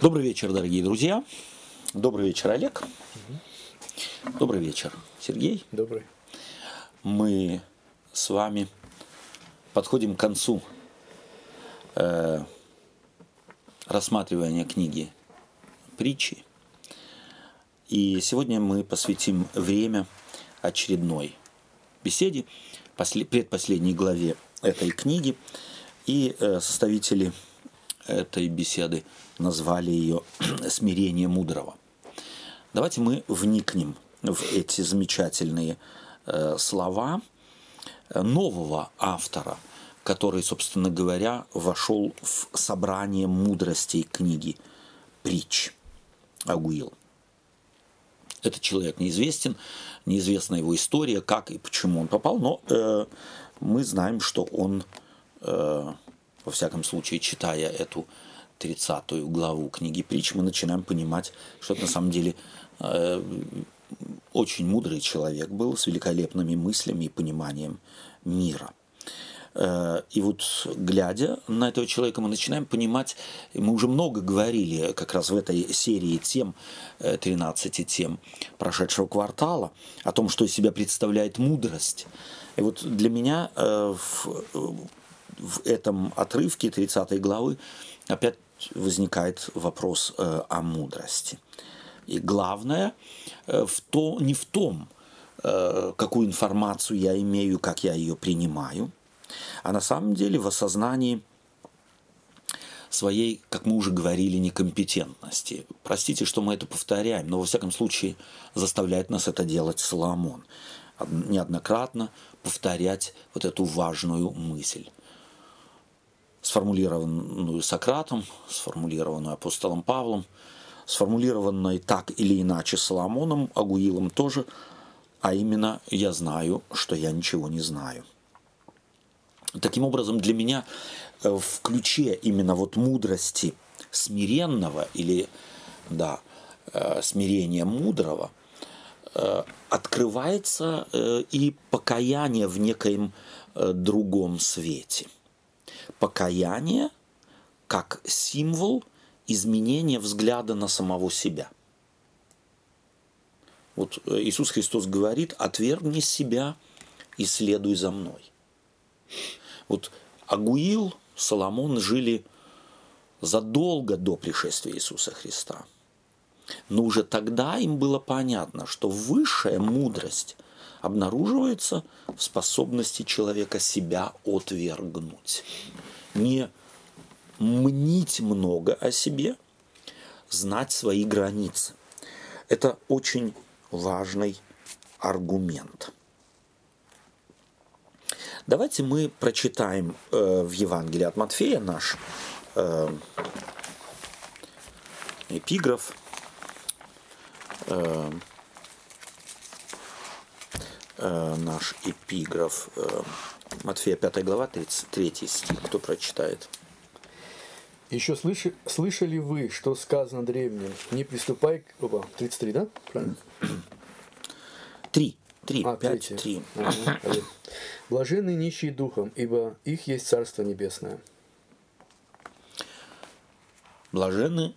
Добрый вечер, дорогие друзья. Добрый вечер, Олег. Добрый вечер, Сергей. Добрый. Мы с вами подходим к концу э, рассматривания книги притчи. И сегодня мы посвятим время очередной беседе, после, предпоследней главе этой книги. И э, составители этой беседы назвали ее «Смирение мудрого». Давайте мы вникнем в эти замечательные э, слова нового автора, который, собственно говоря, вошел в собрание мудростей книги «Притч» Агуил. Этот человек неизвестен, неизвестна его история, как и почему он попал, но э, мы знаем, что он, э, во всяком случае, читая эту 30 главу книги притч, мы начинаем понимать, что это на самом деле э, очень мудрый человек был с великолепными мыслями и пониманием мира. Э, и вот глядя на этого человека, мы начинаем понимать, мы уже много говорили как раз в этой серии тем, 13 э, тем прошедшего квартала, о том, что из себя представляет мудрость. И вот для меня э, в, в этом отрывке 30 главы опять возникает вопрос о мудрости. И главное в то, не в том, какую информацию я имею, как я ее принимаю – а на самом деле в осознании своей, как мы уже говорили, некомпетентности. Простите, что мы это повторяем, но во всяком случае заставляет нас это делать Соломон. Неоднократно повторять вот эту важную мысль сформулированную Сократом, сформулированную апостолом Павлом, сформулированной так или иначе Соломоном, Агуилом тоже, а именно «я знаю, что я ничего не знаю». Таким образом, для меня э, в ключе именно вот мудрости смиренного или да, э, смирения мудрого э, открывается и покаяние в некоем другом свете. Покаяние как символ изменения взгляда на самого себя. Вот Иисус Христос говорит, отвергни себя и следуй за мной. Вот Агуил, Соломон жили задолго до пришествия Иисуса Христа. Но уже тогда им было понятно, что высшая мудрость обнаруживается в способности человека себя отвергнуть. Не мнить много о себе, знать свои границы. Это очень важный аргумент – Давайте мы прочитаем э, в Евангелии от Матфея наш э, эпиграф. Э, э, наш эпиграф. Э, Матфея 5 глава, 33 стих. Кто прочитает? Еще слыши, слышали вы, что сказано древним? Не приступай к... Опа, 33, да? Правильно? 3. 3, а, 5, 3. Угу. Блаженны нищие духом, ибо их есть Царство Небесное. Блаженны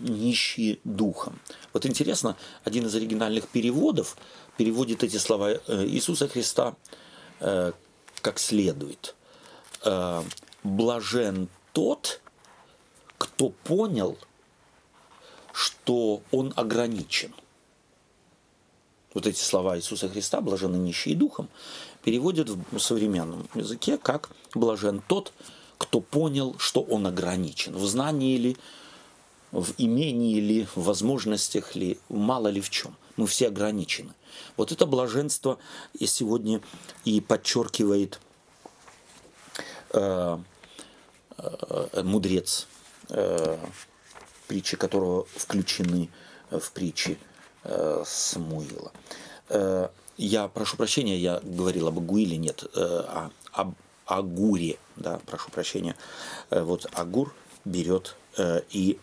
нищие духом. Вот интересно, один из оригинальных переводов переводит эти слова э, Иисуса Христа э, как следует. Э, Блажен тот, кто понял, что он ограничен вот эти слова Иисуса Христа, блаженны нищие духом, переводят в современном языке как блажен тот, кто понял, что он ограничен. В знании ли, в имении ли, в возможностях ли, мало ли в чем. Мы все ограничены. Вот это блаженство и сегодня и подчеркивает э, э, мудрец, э, притчи которого включены в притчи э, Самуила. Э, я прошу прощения, я говорил об Агуиле, нет, э, а об Агуре, да, прошу прощения. Э, вот Агур берет э, и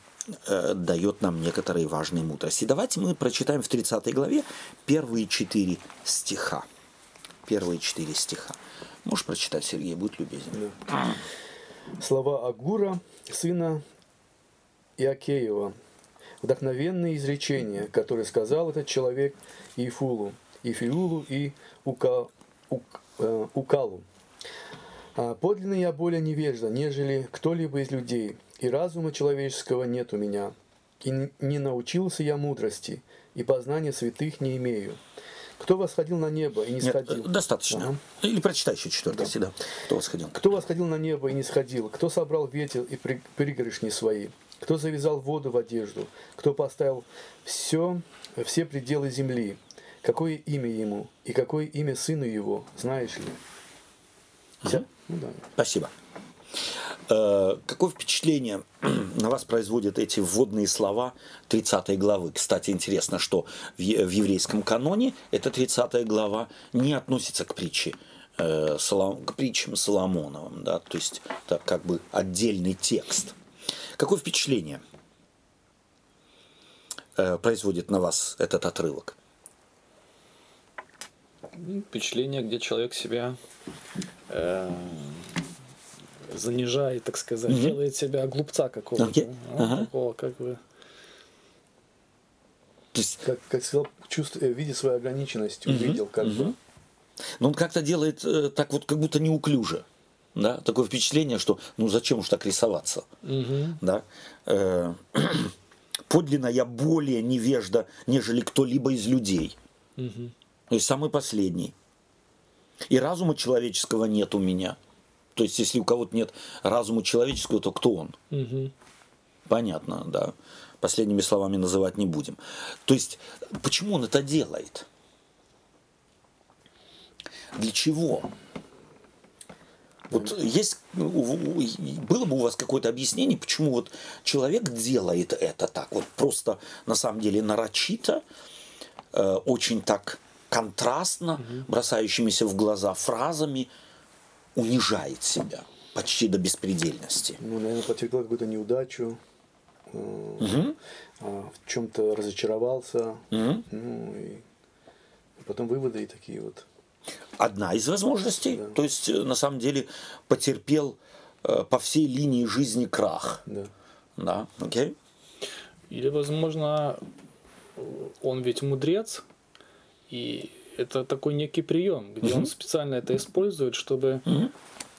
э, дает нам некоторые важные мудрости. Давайте мы прочитаем в 30 главе первые четыре стиха. Первые четыре стиха. Можешь прочитать, Сергей, будь любезен. Да. Слова Агура, сына Иакеева. Вдохновенные изречения, которые сказал этот человек Ифулу, Ифиулу и Ука, Ук, э, Укалу. «А Подлинно я более невежда, нежели кто-либо из людей, и разума человеческого нет у меня, и не научился я мудрости, и познания святых не имею. Кто восходил на небо и не Нет, сходил? э, достаточно. Ага. Или прочитай еще четвертый, да. Кто восходил? Кто восходил на небо и не сходил? Кто собрал ветер и при- пригоршни свои? Кто завязал воду в одежду? Кто поставил все, все пределы земли? Какое имя ему? И какое имя сыну его? Знаешь ли? Вся? Ну да. Спасибо. Э, Какое впечатление на вас производят эти вводные слова 30 главы? Кстати, интересно, что в еврейском каноне эта 30 глава не относится к притче, э, к притчам Соломоновым, да, то есть это как бы отдельный текст. Какое впечатление э, производит на вас этот отрывок? Впечатление, где человек себя занижает, так сказать, Мгм. делает себя глупца какого-то. Окей. а, Ага. Такого, как бы. То есть Как, как сказал, чувство, э, видя свою ограниченность, Мгм, увидел как бы. мгм. Но он как-то делает э, так вот, как будто неуклюже. Да? Такое впечатление, что ну зачем уж так рисоваться. Мгм. Да? Э, Подлинно я более невежда, нежели кто-либо из людей. Мгм. То есть самый последний. И разума человеческого нет у меня. То есть, если у кого-то нет разума человеческого, то кто он? Мгм. Понятно, да. Последними словами называть не будем. То есть, почему он это делает? Для чего? Вот есть, у- у- было бы у вас какое-то объяснение, почему вот человек делает это так, вот просто на самом деле нарочито, э, очень так контрастно, бросающимися в глаза фразами, унижает себя почти до беспредельности. Ну, наверное, потерпел какую-то неудачу, а, в чем-то разочаровался. Мгм. Ну, и потом выводы и такие вот. Одна из возможностей. Да. То есть, э, на самом деле, потерпел э, по всей линии жизни крах. Да. Да, окей? Или, возможно, он ведь мудрец, и это такой некий прием, где он специально это использует, чтобы Мгм.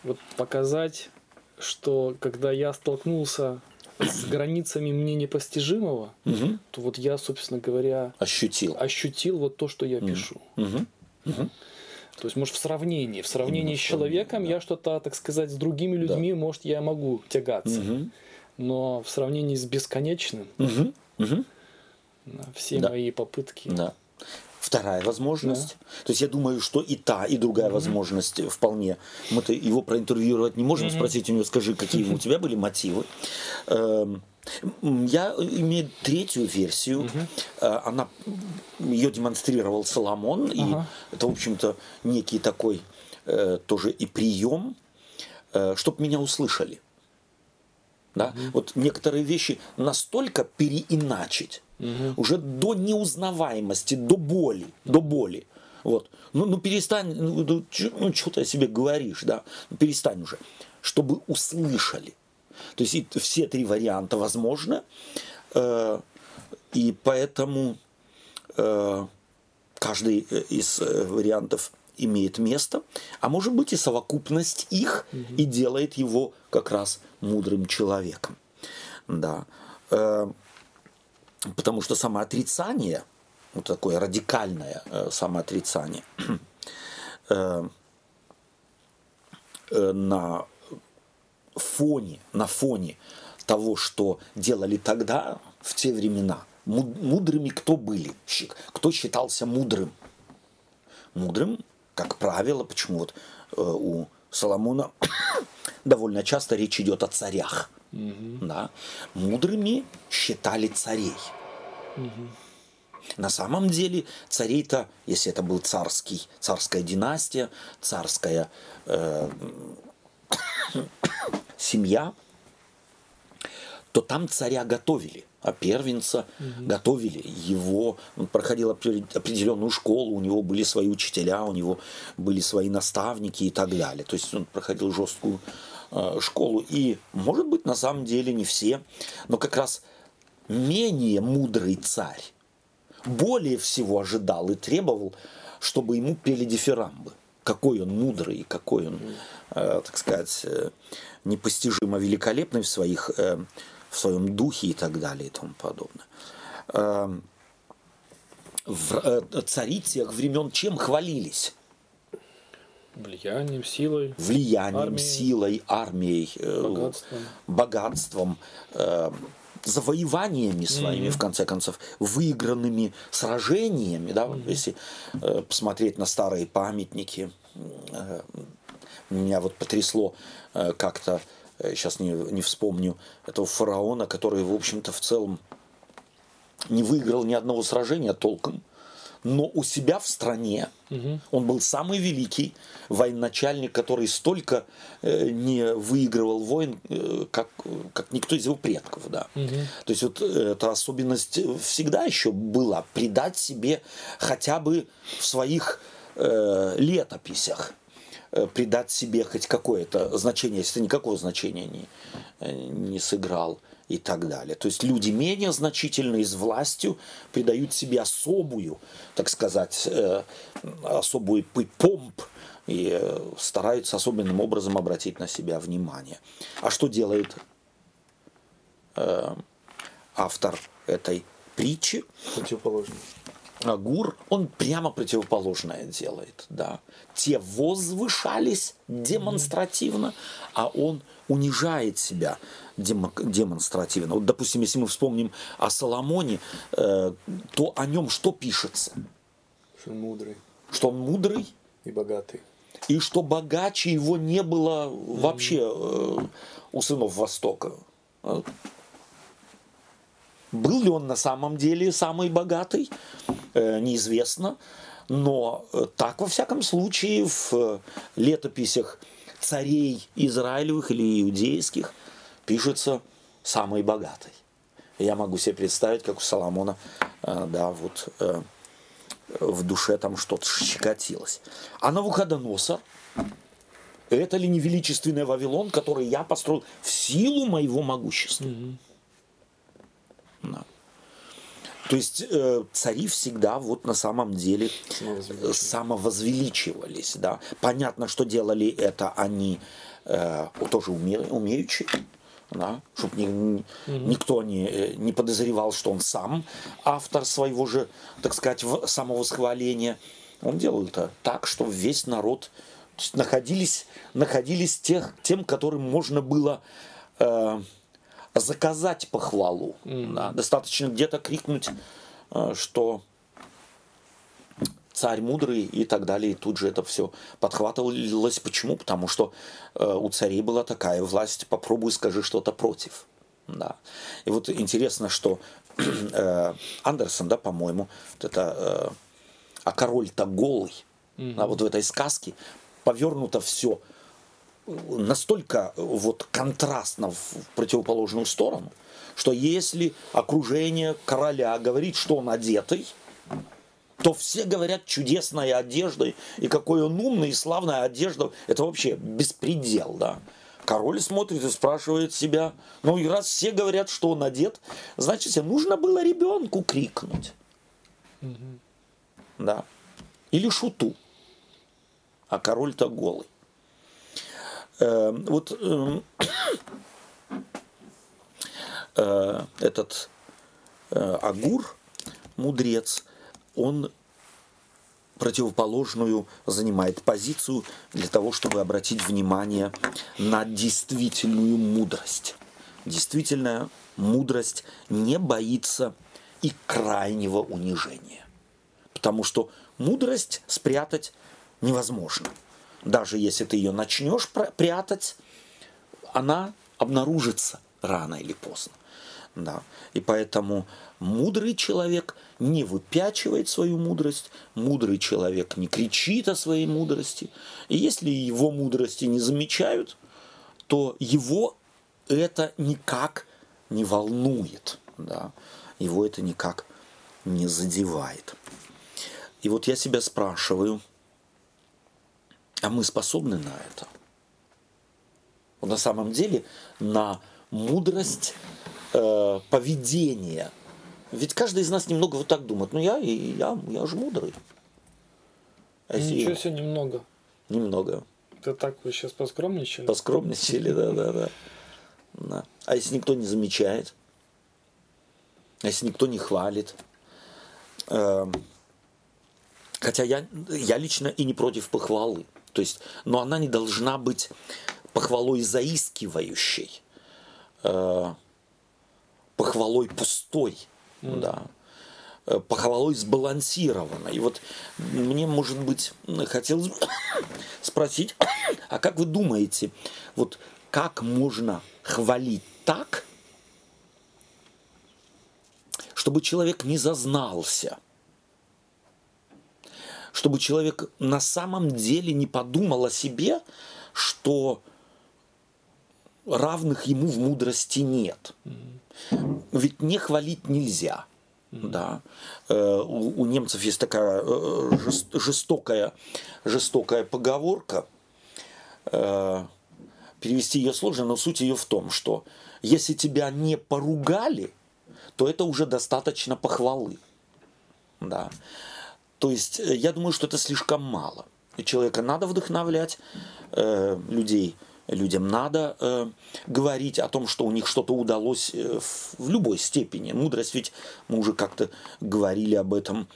вот показать, что когда я столкнулся с границами мне непостижимого, Мгм. то вот я, собственно говоря, Ощутил. ощутил вот то, что я пишу. Мгм. То есть, может, в сравнении, в сравнении Именно с человеком да. я что-то, так сказать, с другими людьми, может, я могу тягаться. Мгм. Но в сравнении с бесконечным. Мгм. да, все Да. мои попытки. Да. Вторая возможность. То есть я думаю, что и та, и другая возможность вполне. Мы-то его проинтервьюировать не можем, спросить у него, скажи, какие у тебя были мотивы. Эм, Я имею третью версию. Э, Она ее демонстрировал Соломон, и Ага. это, в общем-то, некий такой э, тоже и прием, чтобы меня услышали. Да? Вот некоторые вещи настолько переиначить, уже до неузнаваемости, до боли, до боли. Вот. Ну, ну перестань, ну, ну, ну, что ты о себе говоришь, да? Ну, перестань уже, чтобы услышали. То есть и все три варианта возможны, э, и поэтому э, каждый э, из э, вариантов имеет место, а может быть и совокупность их и делает его как раз мудрым человеком. Да. Э, Потому что самоотрицание, вот такое радикальное э, самоотрицание, э, э, на фоне, на фоне того, что делали тогда, в те времена, му- мудрыми кто были, кто считался мудрым. Мудрым, как правило, почему вот у Соломона довольно часто речь идет о царях. Да? Мудрыми считали царей. На самом деле царей-то, если это был царский, царская династия, царская э, семья, то там царя готовили, а первенца готовили его, он проходил опре- определенную школу, у него были свои учителя, у него были свои наставники и так далее. То есть он проходил жесткую школу. И, может быть, на самом деле не все, но как раз менее мудрый царь более всего ожидал и требовал, чтобы ему пели дифирамбы. Какой он мудрый, какой он, э, так сказать, э, непостижимо великолепный в, своих, э, в своем духе и так далее и тому подобное. Э, в, э, цари тех времен чем хвалились? Влиянием, силой. Влиянием, армией, силой, армией, э, богатством. богатством э, завоеваниями своими, Мгм. в конце концов, выигранными сражениями, да, вот если э, посмотреть на старые памятники, э, меня вот потрясло э, как-то, сейчас не, не вспомню, этого фараона, который, в общем-то, в целом не выиграл ни одного сражения толком, но у себя в стране Мгм. он был самый великий военачальник, который столько э, не выигрывал войн, э, как, как никто из его предков. Да. Мгм. То есть вот эта особенность всегда еще была придать себе хотя бы в своих э, летописях э, придать себе хоть какое-то значение, если ты никакого значения не, э, не сыграл и так далее. То есть люди менее значительные с властью придают себе особую, так сказать, э, особую помп и э, стараются особенным образом обратить на себя внимание. А что делает э, автор этой притчи? Противоположно. Агур, он прямо противоположное делает, да. Те возвышались демонстративно, а он унижает себя демо- демонстративно. Вот, допустим, если мы вспомним о Соломоне, э, то о нем что пишется? Что он мудрый Что он мудрый, и богатый. и что богаче его не было вообще э, у сынов Востока. Был ли он на самом деле самый богатый, э, неизвестно. Но э, так, во всяком случае, в э, летописях царей израилевых или иудейских пишется самый богатый. Я могу себе представить, как у Соломона, да, вот в душе там что-то щекотилось. А Навуходоносор, это ли не величественный Вавилон, который я построил в силу моего могущества? Да. То есть э, цари всегда вот на самом деле Самовозвеличивались. самовозвеличивались. Да. Понятно, что делали это они э, тоже уме- умеючи, да, чтобы никто не, э, не подозревал, что он сам автор своего же, так сказать, самовосхваления. Он делал это так, что весь народ находились, находились тех, тем, которым можно было э, заказать похвалу. Да. Достаточно где-то крикнуть, э, что царь мудрый и так далее. И тут же это все подхватывалось. Почему? Потому что э, у царей была такая власть, попробуй скажи что-то против. Да. И вот интересно, что э, Андерсон, да, по-моему, вот это э, «А король-то голый», а вот в этой сказке повернуто все настолько вот контрастно в противоположную сторону, что если окружение короля говорит, что он одетый, то все говорят чудесной одеждой, и какой он умный, и славная одежда. Это вообще беспредел, да. Король смотрит и спрашивает себя, ну и раз все говорят, что он одет, значит, нужно было ребенку крикнуть. Да. Или шуту. А король-то голый. Э, вот эм, э, этот э, Агур, мудрец, он противоположную занимает позицию для того, чтобы обратить внимание на действительную мудрость. Действительная мудрость не боится и крайнего унижения. Потому что мудрость спрятать невозможно. Даже если ты ее начнешь пр- прятать, она обнаружится рано или поздно. Да. И поэтому мудрый человек не выпячивает свою мудрость, мудрый человек не кричит о своей мудрости. И если его мудрости не замечают, то его это никак не волнует. Да. Его это никак не задевает. И вот я себя спрашиваю, а мы способны на это? на самом деле на мудрость э, поведения. Ведь каждый из нас немного вот так думает. Ну я, я, я же мудрый. А Ничего себе немного. Немного. Это так вы сейчас поскромничали? Поскромничали, да, да, да. да. А если никто не замечает? А если никто не хвалит? Эм, хотя я, я лично и не против похвалы. То есть, но она не должна быть похвалой заискивающей, э, похвалой пустой, mm. да, э, похвалой сбалансированной. И вот мне, может быть, хотелось спросить, а как вы думаете, вот как можно хвалить так, чтобы человек не зазнался, чтобы человек на самом деле не подумал о себе, что равных ему в мудрости нет. Ведь не хвалить нельзя. Да. Э, у, у немцев есть такая э, жестокая, жестокая поговорка. Э, перевести ее сложно, но суть ее в том, что если тебя не поругали, то это уже достаточно похвалы. Да. То есть я думаю, что это слишком мало. Человека надо вдохновлять, э, людей людям надо э, говорить о том, что у них что-то удалось э, в, в любой степени. Мудрость ведь мы уже как-то говорили об этом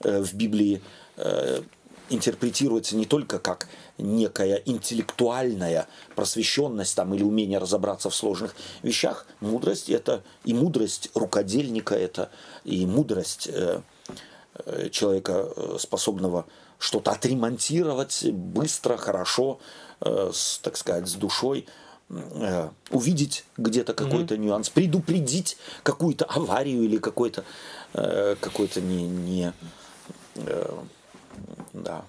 э, в Библии. Э, интерпретируется не только как некая интеллектуальная просвещенность там, или умение разобраться в сложных вещах. Мудрость – это и мудрость рукодельника, это и мудрость э, э человека, э, способного что-то отремонтировать быстро, хорошо, э, с, так сказать, с душой, э, увидеть где-то какой-то mm-hmm. нюанс, предупредить какую-то аварию или какой-то э, какой-то не, не э, да,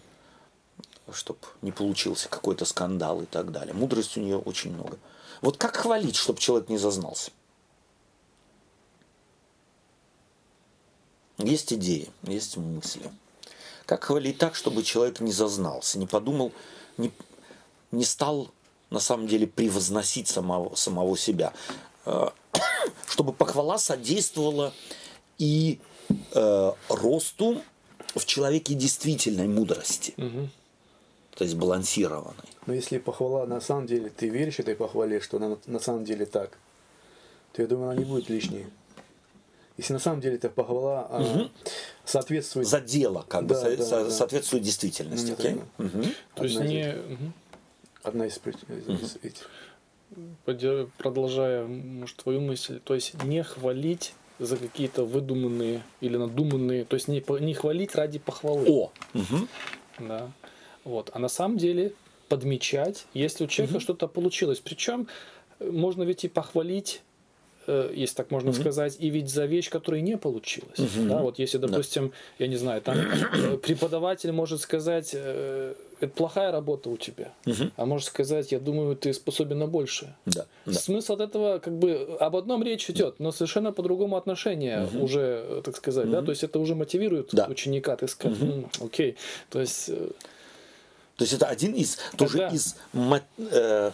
чтобы не получился какой-то скандал и так далее. Мудрости у нее очень много. Вот как хвалить, чтобы человек не зазнался? Есть идеи, есть мысли. Как хвалить так, чтобы человек не зазнался, не подумал, не, не стал на самом деле превозносить самого, самого себя. Э, чтобы похвала содействовала и э, росту в человеке действительной мудрости. Угу. То есть балансированной. Но если похвала на самом деле, ты веришь этой похвале, что она на самом деле так, то я думаю, она не будет лишней. Если на самом деле эта похвала угу. соответствует... За дело, как да, бы, да, со, да. соответствует действительности. Okay? Угу. То есть не... Угу. Одна из, из этих. Продолжая, может, твою мысль, то есть не хвалить за какие-то выдуманные или надуманные, то есть не, не хвалить ради похвалы. О! Угу. Да. Вот. А на самом деле подмечать, если у человека угу. что-то получилось. Причем э, можно ведь и похвалить если так можно mm-hmm. сказать, и ведь за вещь, которая не получилась. Mm-hmm. Да, вот если, допустим, да. я не знаю, там э, преподаватель может сказать, э, это плохая работа у тебя, mm-hmm. а может сказать, я думаю, ты способен на большее. Да. Да. Смысл от этого, как бы, об одном речь идет, но совершенно по-другому отношение mm-hmm. уже, так сказать, mm-hmm. да, то есть это уже мотивирует да. ученика, ты скажешь, mm-hmm. окей, то есть... То есть это один из, тоже да. из э,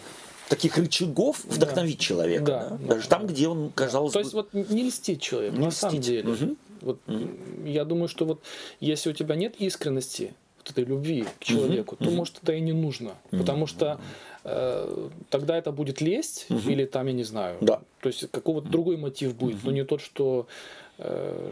таких рычагов вдохновить да. человека. Да, да? Да, Даже там, где он, казалось То бы... есть вот не льстить человеку, не на льстить. самом деле. Угу. Вот, угу. Я думаю, что вот если у тебя нет искренности, вот этой любви к человеку, угу. то, может, это и не нужно. Угу. Потому что э, тогда это будет лесть, угу. или там, я не знаю, да. то есть какого-то другой мотив будет, угу. но не тот, что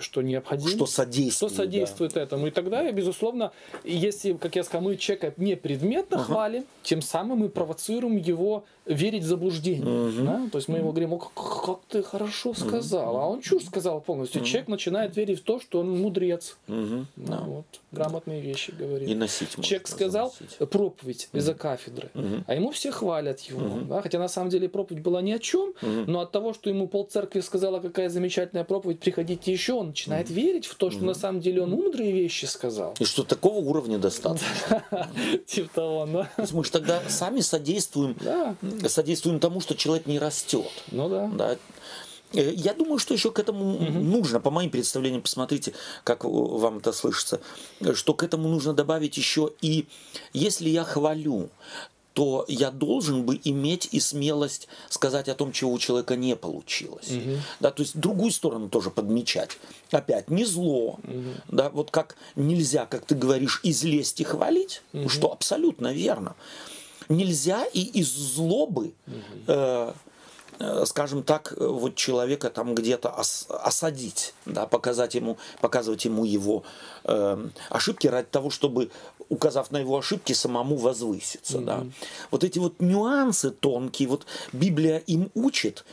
что необходимо. Что содействует. Что содействует да. этому. И тогда, безусловно, если, как я сказал, мы человека не предметно ага. хвалим, тем самым мы провоцируем его верить в заблуждение. Угу. Да? То есть мы его говорим, как, как ты хорошо сказал, угу. а он чушь сказал полностью. Угу. Человек начинает верить в то, что он мудрец. Угу. Да, вот, грамотные вещи говорит. И носить Человек сказал носить. проповедь угу. из-за кафедры, угу. а ему все хвалят его. Угу. Да? Хотя на самом деле проповедь была ни о чем, угу. но от того, что ему полцеркви сказала, какая замечательная проповедь, приходите еще, он начинает угу. верить в то, что угу. на самом деле он мудрые вещи сказал. И что такого уровня достаточно. Типа того. То есть мы же тогда сами содействуем содействуем тому, что человек не растет. Ну да. да. Э, я думаю, что еще к этому угу. нужно, по моим представлениям, посмотрите, как вам это слышится, что к этому нужно добавить еще и, если я хвалю, то я должен бы иметь и смелость сказать о том, чего у человека не получилось. Угу. Да, то есть другую сторону тоже подмечать. Опять, не зло. Угу. Да, вот как нельзя, как ты говоришь, излезть и хвалить, угу. что абсолютно верно. Нельзя и из злобы угу. э, Э, скажем так, вот человека там где-то ос, осадить, да, показать ему, показывать ему его э, ошибки ради того, чтобы, указав на его ошибки, самому возвыситься. Mm-hmm. Да. Вот эти вот нюансы тонкие, вот Библия им учит,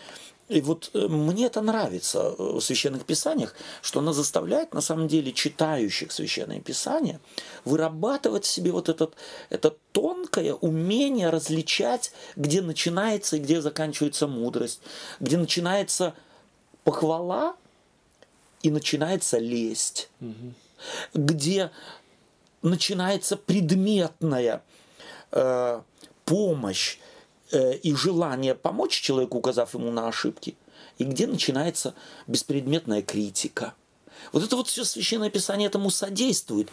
и вот э, мне это нравится в священных писаниях, что она заставляет на самом деле читающих священные писания вырабатывать в себе вот этот, это тонкое умение различать, где начинается и где заканчивается мудрость, где начинается похвала и начинается лесть, угу. где начинается предметная э, помощь Э, и желание помочь человеку, указав ему на ошибки, и где начинается беспредметная критика. Вот это вот все Священное Писание этому содействует.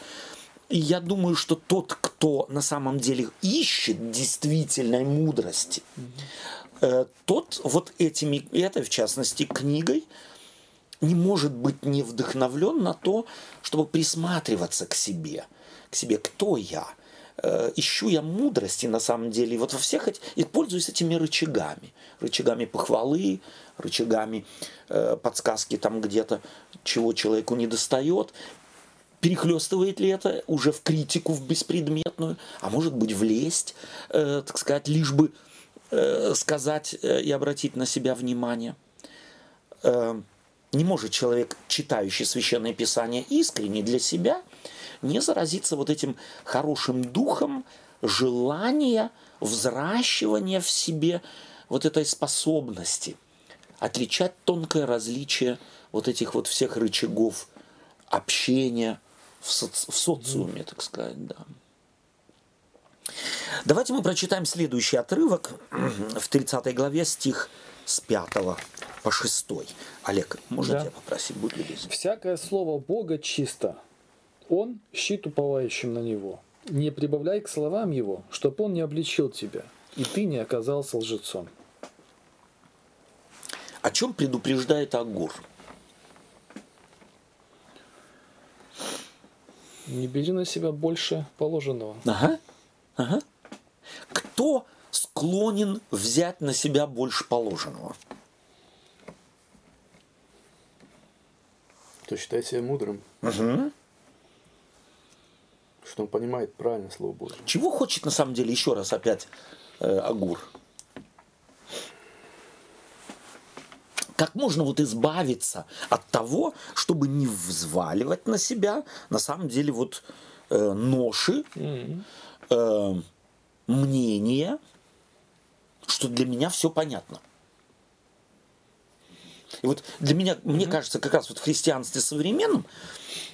И я думаю, что тот, кто на самом деле ищет действительной мудрости, mm-hmm. тот вот этими, этой в частности книгой, не может быть не вдохновлен на то, чтобы присматриваться к себе, к себе, кто я – э, ищу я мудрости на самом деле. Вот во всех этих, и пользуюсь этими рычагами. Рычагами похвалы, рычагами э, подсказки там где-то, чего человеку не достает. Перехлестывает ли это уже в критику, в беспредметную, а может быть влезть, э, так сказать, лишь бы сказать и обратить на себя внимание. Не может человек, читающий священное писание искренне для себя, не заразиться вот этим хорошим духом желания, взращивания в себе вот этой способности отличать тонкое различие вот этих вот всех рычагов общения в, соци- в социуме, так сказать, да. Давайте мы прочитаем следующий отрывок в 30 главе, стих с 5 по 6. Олег, можно да. тебя попросить, будь любезен. «Всякое слово Бога чисто, он – щит уповающим на него. Не прибавляй к словам его, чтоб он не обличил тебя, и ты не оказался лжецом. О чем предупреждает Агур? Не бери на себя больше положенного. Ага, ага. Кто склонен взять на себя больше положенного? Кто считает себя мудрым. Угу что он понимает правильно Слово Божье. Чего хочет на самом деле еще раз опять э, Агур? Как можно вот избавиться от того, чтобы не взваливать на себя на самом деле вот э, ноши, э, мнения, что для меня все понятно. И вот для меня, мне кажется, как раз вот в христианстве современном,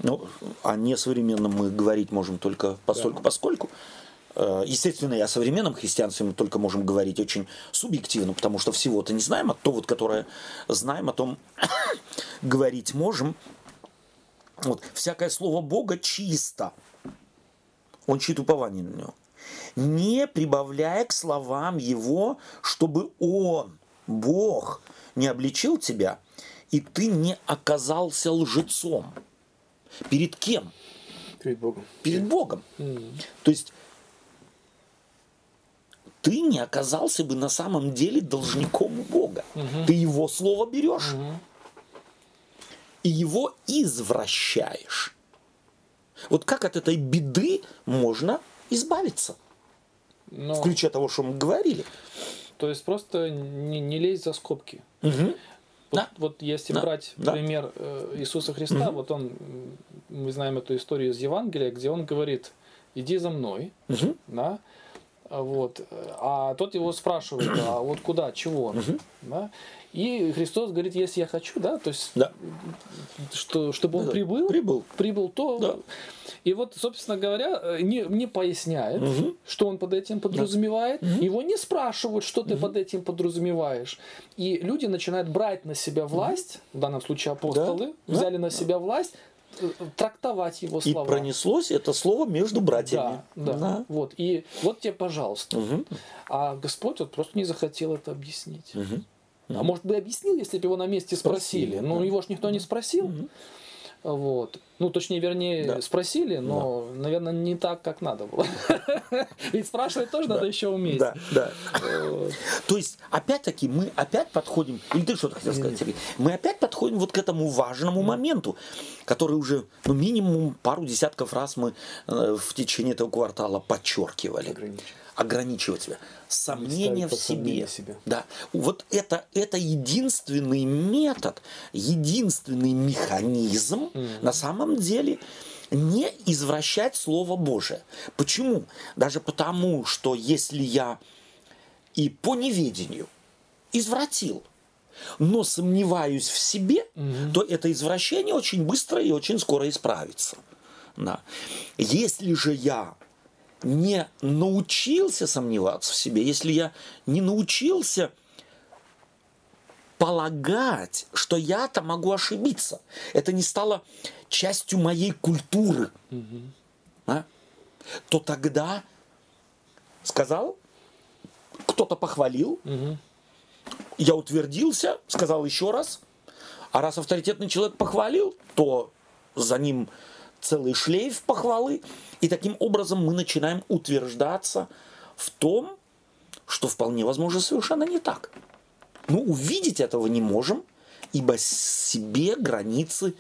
ну, о несовременном мы говорить можем только постольку, да. поскольку, э, Естественно, и о современном христианстве мы только можем говорить очень субъективно, потому что всего-то не знаем, а то, вот, которое знаем, о том говорить можем. Вот. Всякое слово Бога чисто. Он чьи упование на него. Не прибавляя к словам его, чтобы он, Бог, не обличил тебя, и ты не оказался лжецом. Перед кем? Перед Богом. Перед Богом. Mm. То есть ты не оказался бы на самом деле должником у Бога. Mm-hmm. Ты его слово берешь mm-hmm. и его извращаешь. Вот как от этой беды можно избавиться? Но... В ключе того, что мы говорили. То есть просто не, не лезть за скобки. Угу. Вот, да. вот если да. брать да. пример э, Иисуса Христа, угу. вот он, мы знаем эту историю из Евангелия, где он говорит, иди за мной, угу. да, вот, а тот его спрашивает, а вот куда, чего, угу. да, и Христос говорит, если я хочу, да, то есть, да. Что, чтобы он да, прибыл, прибыл, прибыл, то... Да. И вот, собственно говоря, не, не поясняет, угу. что он под этим подразумевает. Да. Его не спрашивают, что ты угу. под этим подразумеваешь. И люди начинают брать на себя власть, угу. в данном случае апостолы, да. взяли да. на себя власть, трактовать его И слова. пронеслось это слово между братьями. Да, да. Вот. И вот тебе, пожалуйста. Мгм. А Господь вот просто не захотел это объяснить. Мгм. А может бы и объяснил, если бы его на месте спросили. Спросили, Но да. его ж никто не спросил. Вот. Ну, точнее, вернее, Да. спросили, но, наверное, не так, как надо было. Ведь спрашивать тоже надо еще уметь. Да, да. То есть, опять-таки, мы опять подходим, или ты что-то хотел сказать, Сергей? Мы опять подходим вот к этому важному моменту, который уже, ну, минимум пару десятков раз мы э, в течение этого квартала подчеркивали. Ограничивать. Ограничивать себя. Сомнение в себе. себя. Да. Вот это, это единственный метод, единственный механизм на самом деле не извращать Слово Божие. Почему? Даже потому, что если я и по неведению извратил, но сомневаюсь в себе, то это извращение очень быстро и очень скоро исправится. Да. Если же я не научился сомневаться в себе, если я не научился полагать, что я-то могу ошибиться, это не стало частью моей культуры, а, то тогда сказал, кто-то похвалил, я утвердился, сказал еще раз, а раз авторитетный человек похвалил, то за ним целый шлейф похвалы, и таким образом мы начинаем утверждаться в том, что вполне возможно совершенно не так. Но увидеть этого не можем, ибо себе границы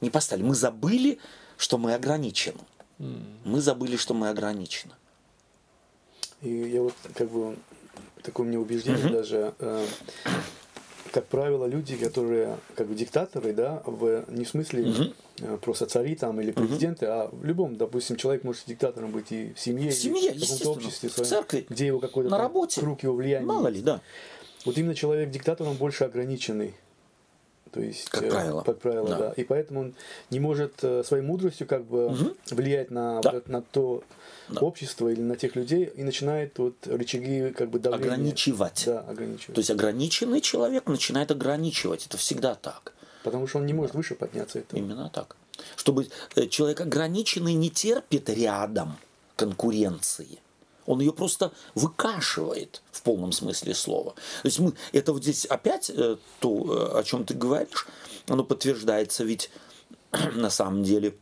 не поставили. Мы забыли, что мы ограничены. Мы забыли, что мы ограничены. И я вот как бы такое мне убеждение даже, э, как правило, люди, которые как бы диктаторы, да, в не в смысле э, просто цари там или президенты, а в любом, допустим, человек может диктатором быть и в семье, В семье, и в каком-то обществе, в своем, церкви, где его какой-то на там работе. круг его влияния. Мало ли, да. Вот именно человек диктатор, он больше ограниченный. То есть, Как э, правило. Как правило, Да. да. И поэтому он не может э, своей мудростью как бы влиять на, Да. вот на то общество или на тех людей и начинает вот рычаги как бы давления. Ограничивать. Да, ограничивать. То есть ограниченный человек начинает ограничивать. Это всегда так. Потому что он не может выше подняться этого. Именно так. Чтобы э, человек ограниченный не терпит рядом конкуренции. Он ее просто выкашивает в полном смысле слова. То есть мы, это вот здесь опять э, то, э, о чем ты говоришь, оно подтверждается ведь на самом деле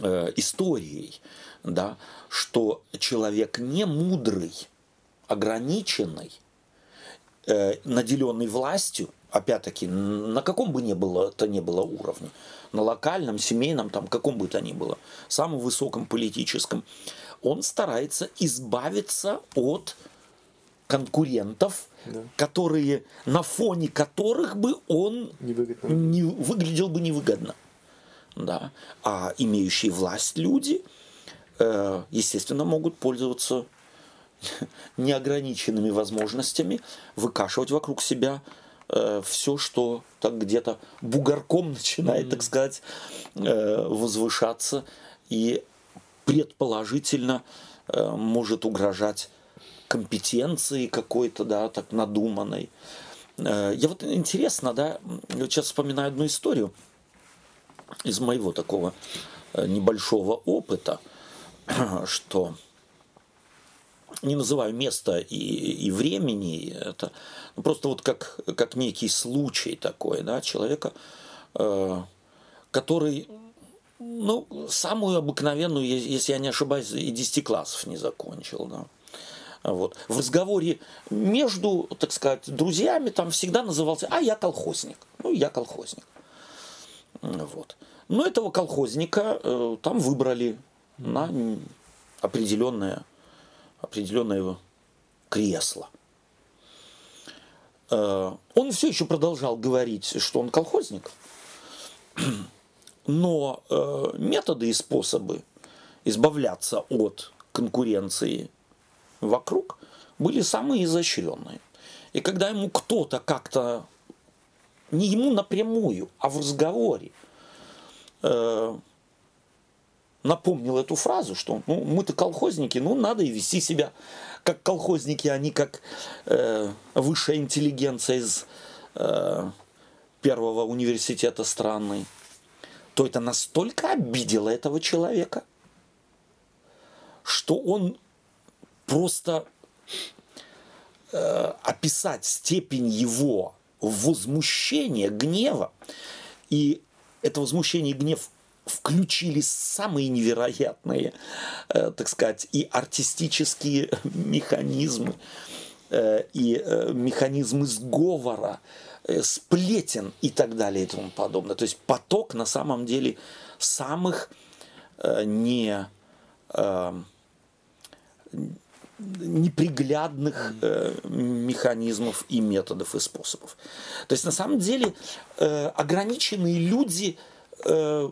э, историей, да, что человек не мудрый, ограниченный, наделенный властью, опять-таки, на каком бы ни было, то ни было уровне, на локальном, семейном, там, каком бы то ни было, самом высоком политическом, он старается избавиться от конкурентов, Да. которые, на фоне которых бы он Невыгодно. не выглядел бы невыгодно. Да. А имеющие власть люди, э, естественно, могут пользоваться неограниченными возможностями выкашивать вокруг себя все, что так где-то бугорком начинает, так сказать, э, возвышаться и предположительно э, может угрожать компетенции какой-то, да, так надуманной. Э, Я вот интересно, да, я сейчас вспоминаю одну историю из моего такого э, небольшого опыта, что не называю места и, и времени, это просто вот как, как некий случай такой, да, человека, который, ну, самую обыкновенную, если я не ошибаюсь, и 10 классов не закончил, да. Вот. В разговоре между, так сказать, друзьями там всегда назывался, а я колхозник. Ну, я колхозник. Вот. Но этого колхозника э, там выбрали на определенное, определенное кресло. Э, он все еще продолжал говорить, что он колхозник, но э, методы и способы избавляться от конкуренции вокруг были самые изощренные. И когда ему кто-то как-то, не ему напрямую, а в разговоре, э, напомнил эту фразу, что ну, мы-то колхозники, ну надо и вести себя как колхозники, а не как э, высшая интеллигенция из э, первого университета страны, то это настолько обидело этого человека, что он просто э, описать степень его возмущения, гнева, и это возмущение и гнев включили самые невероятные, э, так сказать, и артистические механизмы, э, и э, механизмы сговора, э, сплетен и так далее и тому подобное. То есть поток на самом деле самых э, не э, неприглядных э, механизмов и методов и способов. То есть на самом деле э, ограниченные люди э,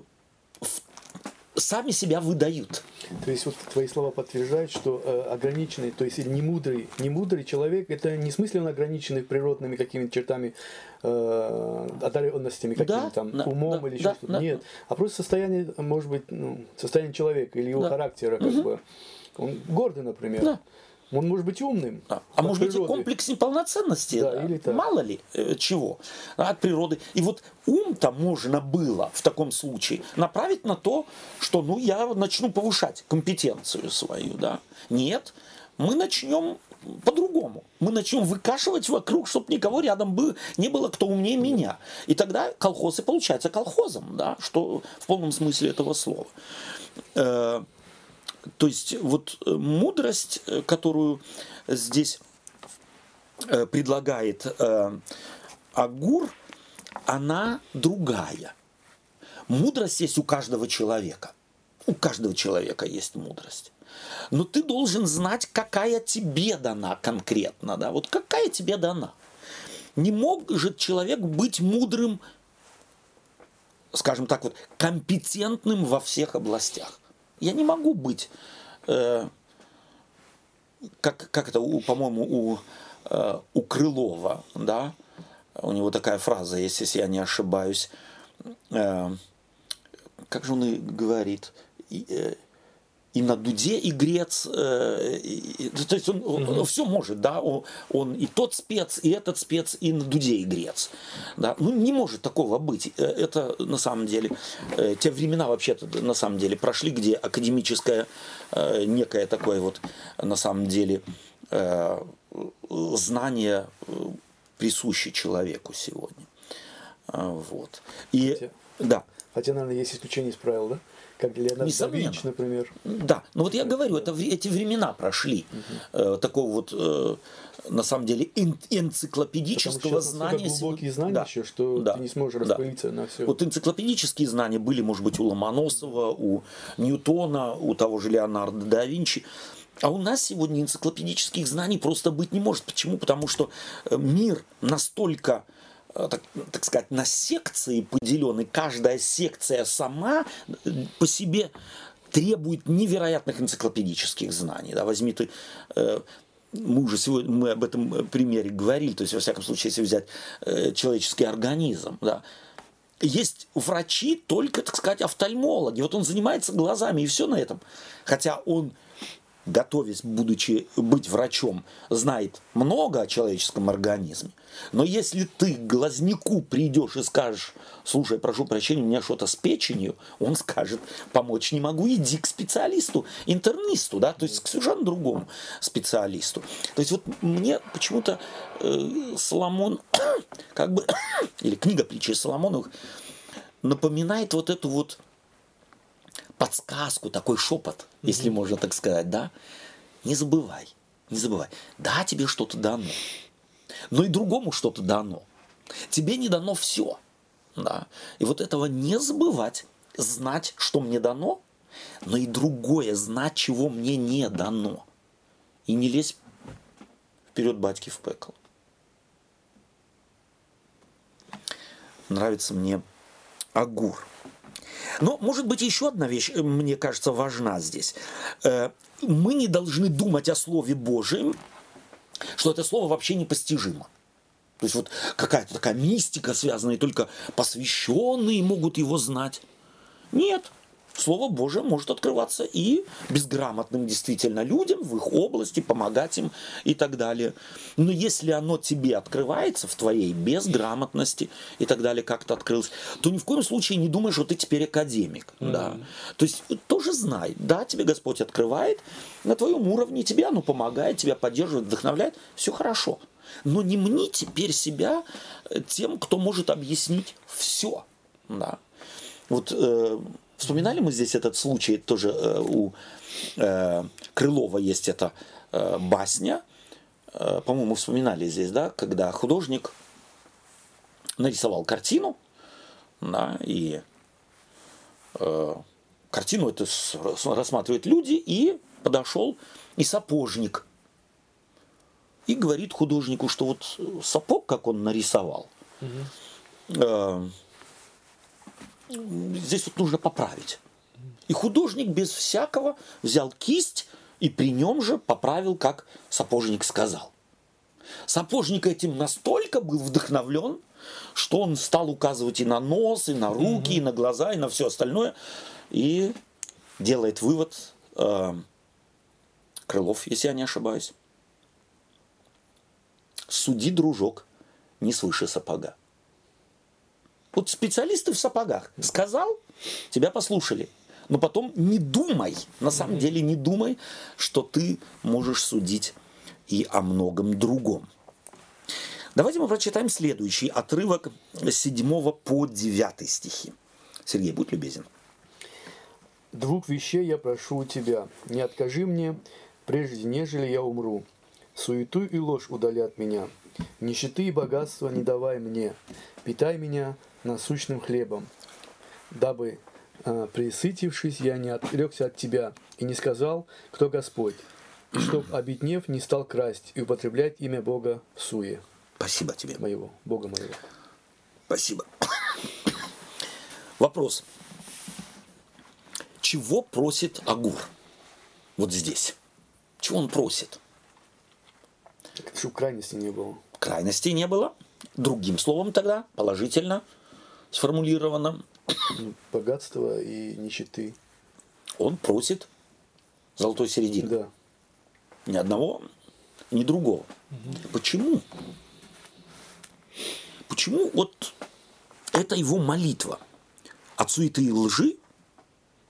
сами себя выдают. То есть вот твои слова подтверждают, что э, ограниченный, то есть не мудрый, не мудрый человек, это не в смысле он ограниченный природными какими-то чертами, э, одаренностями, какими-то Да, там да, умом да, или еще да, что-то. да. Нет, а просто состояние, может быть, ну, состояние человека или его Да. характера, как бы. Он гордый, например. Да. Он может быть умным. А, а может быть и природы. комплекс неполноценности, Да, да, или так. мало ли э, чего, да, от природы. И вот ум-то можно было в таком случае направить на то, что ну я начну повышать компетенцию свою, да. Нет, мы начнем по-другому. Мы начнем выкашивать вокруг, чтобы никого рядом бы, не было, кто умнее меня. И тогда колхоз и получается колхозом, да, что в полном смысле этого слова. То есть вот э, мудрость, э, которую здесь э, предлагает Агур, она другая. Мудрость есть у каждого человека. У каждого человека есть мудрость. Но ты должен знать, какая тебе дана конкретно. Да? Вот какая тебе дана. Не может человек быть мудрым, скажем так, вот, компетентным во всех областях. Я не могу быть, э, как, как это, у, по-моему, у, э, у Крылова, да, у него такая фраза если я не ошибаюсь, Э, как же он и говорит, э, и на дуде игрец, э, и- то есть он, все может, да, он, он и тот спец, и этот спец, и на дуде игрец, да, ну не может такого быть, Э, это на самом деле, э, те времена вообще-то на самом деле прошли, где академическое э, некое такое вот на самом деле э, знание э, присуще человеку сегодня, А, вот, и Хотя- да. Хотя, наверное, есть исключение из правил, да? Как да Несомненно. Например. Да, но вот я говорю, это, эти времена прошли э, такого вот, э, на самом деле, эн- энциклопедического знания. глубокие знания Да, еще, что да, ты не сможешь да. распылиться на все. Вот энциклопедические знания были, может быть, у Ломоносова, у Ньютона, у того же Леонардо да Винчи. А у нас сегодня энциклопедических знаний просто быть не может. Почему? Потому что э, мир настолько так, так сказать, на секции поделен, и каждая секция сама э, по себе требует невероятных энциклопедических знаний. Да, возьми ты э, мы уже сегодня мы об этом э, примере говорили, то есть, во всяком случае, если взять э, человеческий организм, да, есть врачи только, так сказать, офтальмологи. Вот он занимается глазами, и все на этом. Хотя он, готовясь, будучи быть врачом, знает много о человеческом организме. Но если ты к глазнику придешь и скажешь, слушай, прошу прощения, у меня что-то с печенью, он скажет, помочь не могу, иди к специалисту, интернисту, да, то есть к совершенно другому специалисту. То есть вот мне почему-то э, Соломон, как бы, или книга притчи Соломоновых, напоминает вот эту вот подсказку, такой шепот, если можно так сказать, да? Не забывай, не забывай. Да, тебе что-то дано, но и другому что-то дано. Тебе не дано все. Да? И вот этого не забывать, знать, что мне дано, но и другое, знать, чего мне не дано. И не лезь вперед батьки в пекло. Нравится мне Агур. Но, может быть, еще одна вещь, э, мне кажется, важна здесь. Э, Мы не должны думать о Слове Божьем, что это слово вообще непостижимо. То есть вот какая-то такая мистика связанная, только посвященные могут его знать. Нет. Слово Божие может открываться и безграмотным действительно людям в их области, помогать им и так далее. Но если оно тебе открывается в твоей безграмотности и так далее, как-то открылось, то ни в коем случае не думай, что ты теперь академик. Mm-hmm. Да. То есть тоже знай, да, тебе Господь открывает на твоем уровне, тебе оно помогает, тебя поддерживает, вдохновляет, все хорошо. Но не мни теперь себя тем, кто может объяснить все. Да. Вот э, вспоминали мы здесь этот случай, тоже э, у э, Крылова есть эта э, басня, по-моему, вспоминали здесь, да, когда художник нарисовал картину, да, и э, картину это рассматривают люди, и подошел и сапожник. И говорит художнику, что вот сапог, как он нарисовал, угу. э, здесь вот нужно поправить. И художник без всякого взял кисть и при нем же поправил, как сапожник сказал. Сапожник этим настолько был вдохновлен, что он стал указывать и на нос, и на руки, и на глаза, и на все остальное. И делает вывод э, Крылов, если я не ошибаюсь. Суди, дружок, не свыше сапога. Вот специалисты в сапогах. Сказал, тебя послушали. Но потом не думай, на самом деле не думай, что ты можешь судить и о многом другом. Давайте мы прочитаем следующий отрывок с 7 по 9 стихи. Сергей, будь любезен. «Двух вещей я прошу у тебя. Не откажи мне, прежде нежели я умру. Суету и ложь удали от меня. Нищеты и богатства не давай мне. Питай меня насущным хлебом, дабы, э, присытившись, я не отрекся от тебя и не сказал, кто Господь, и чтоб, обетнев, не стал красть и употреблять имя Бога в суе. Спасибо тебе. Моего, Бога моего. Спасибо. Вопрос. Чего просит Агур? Вот здесь. Чего он просит? Чтобы крайности не было. Крайности не было. Другим словом тогда, положительно – сформулировано. Богатство и нищеты. Он просит золотой середины. Да. Ни одного, ни другого. Угу. Почему? Почему вот это его молитва от суеты и лжи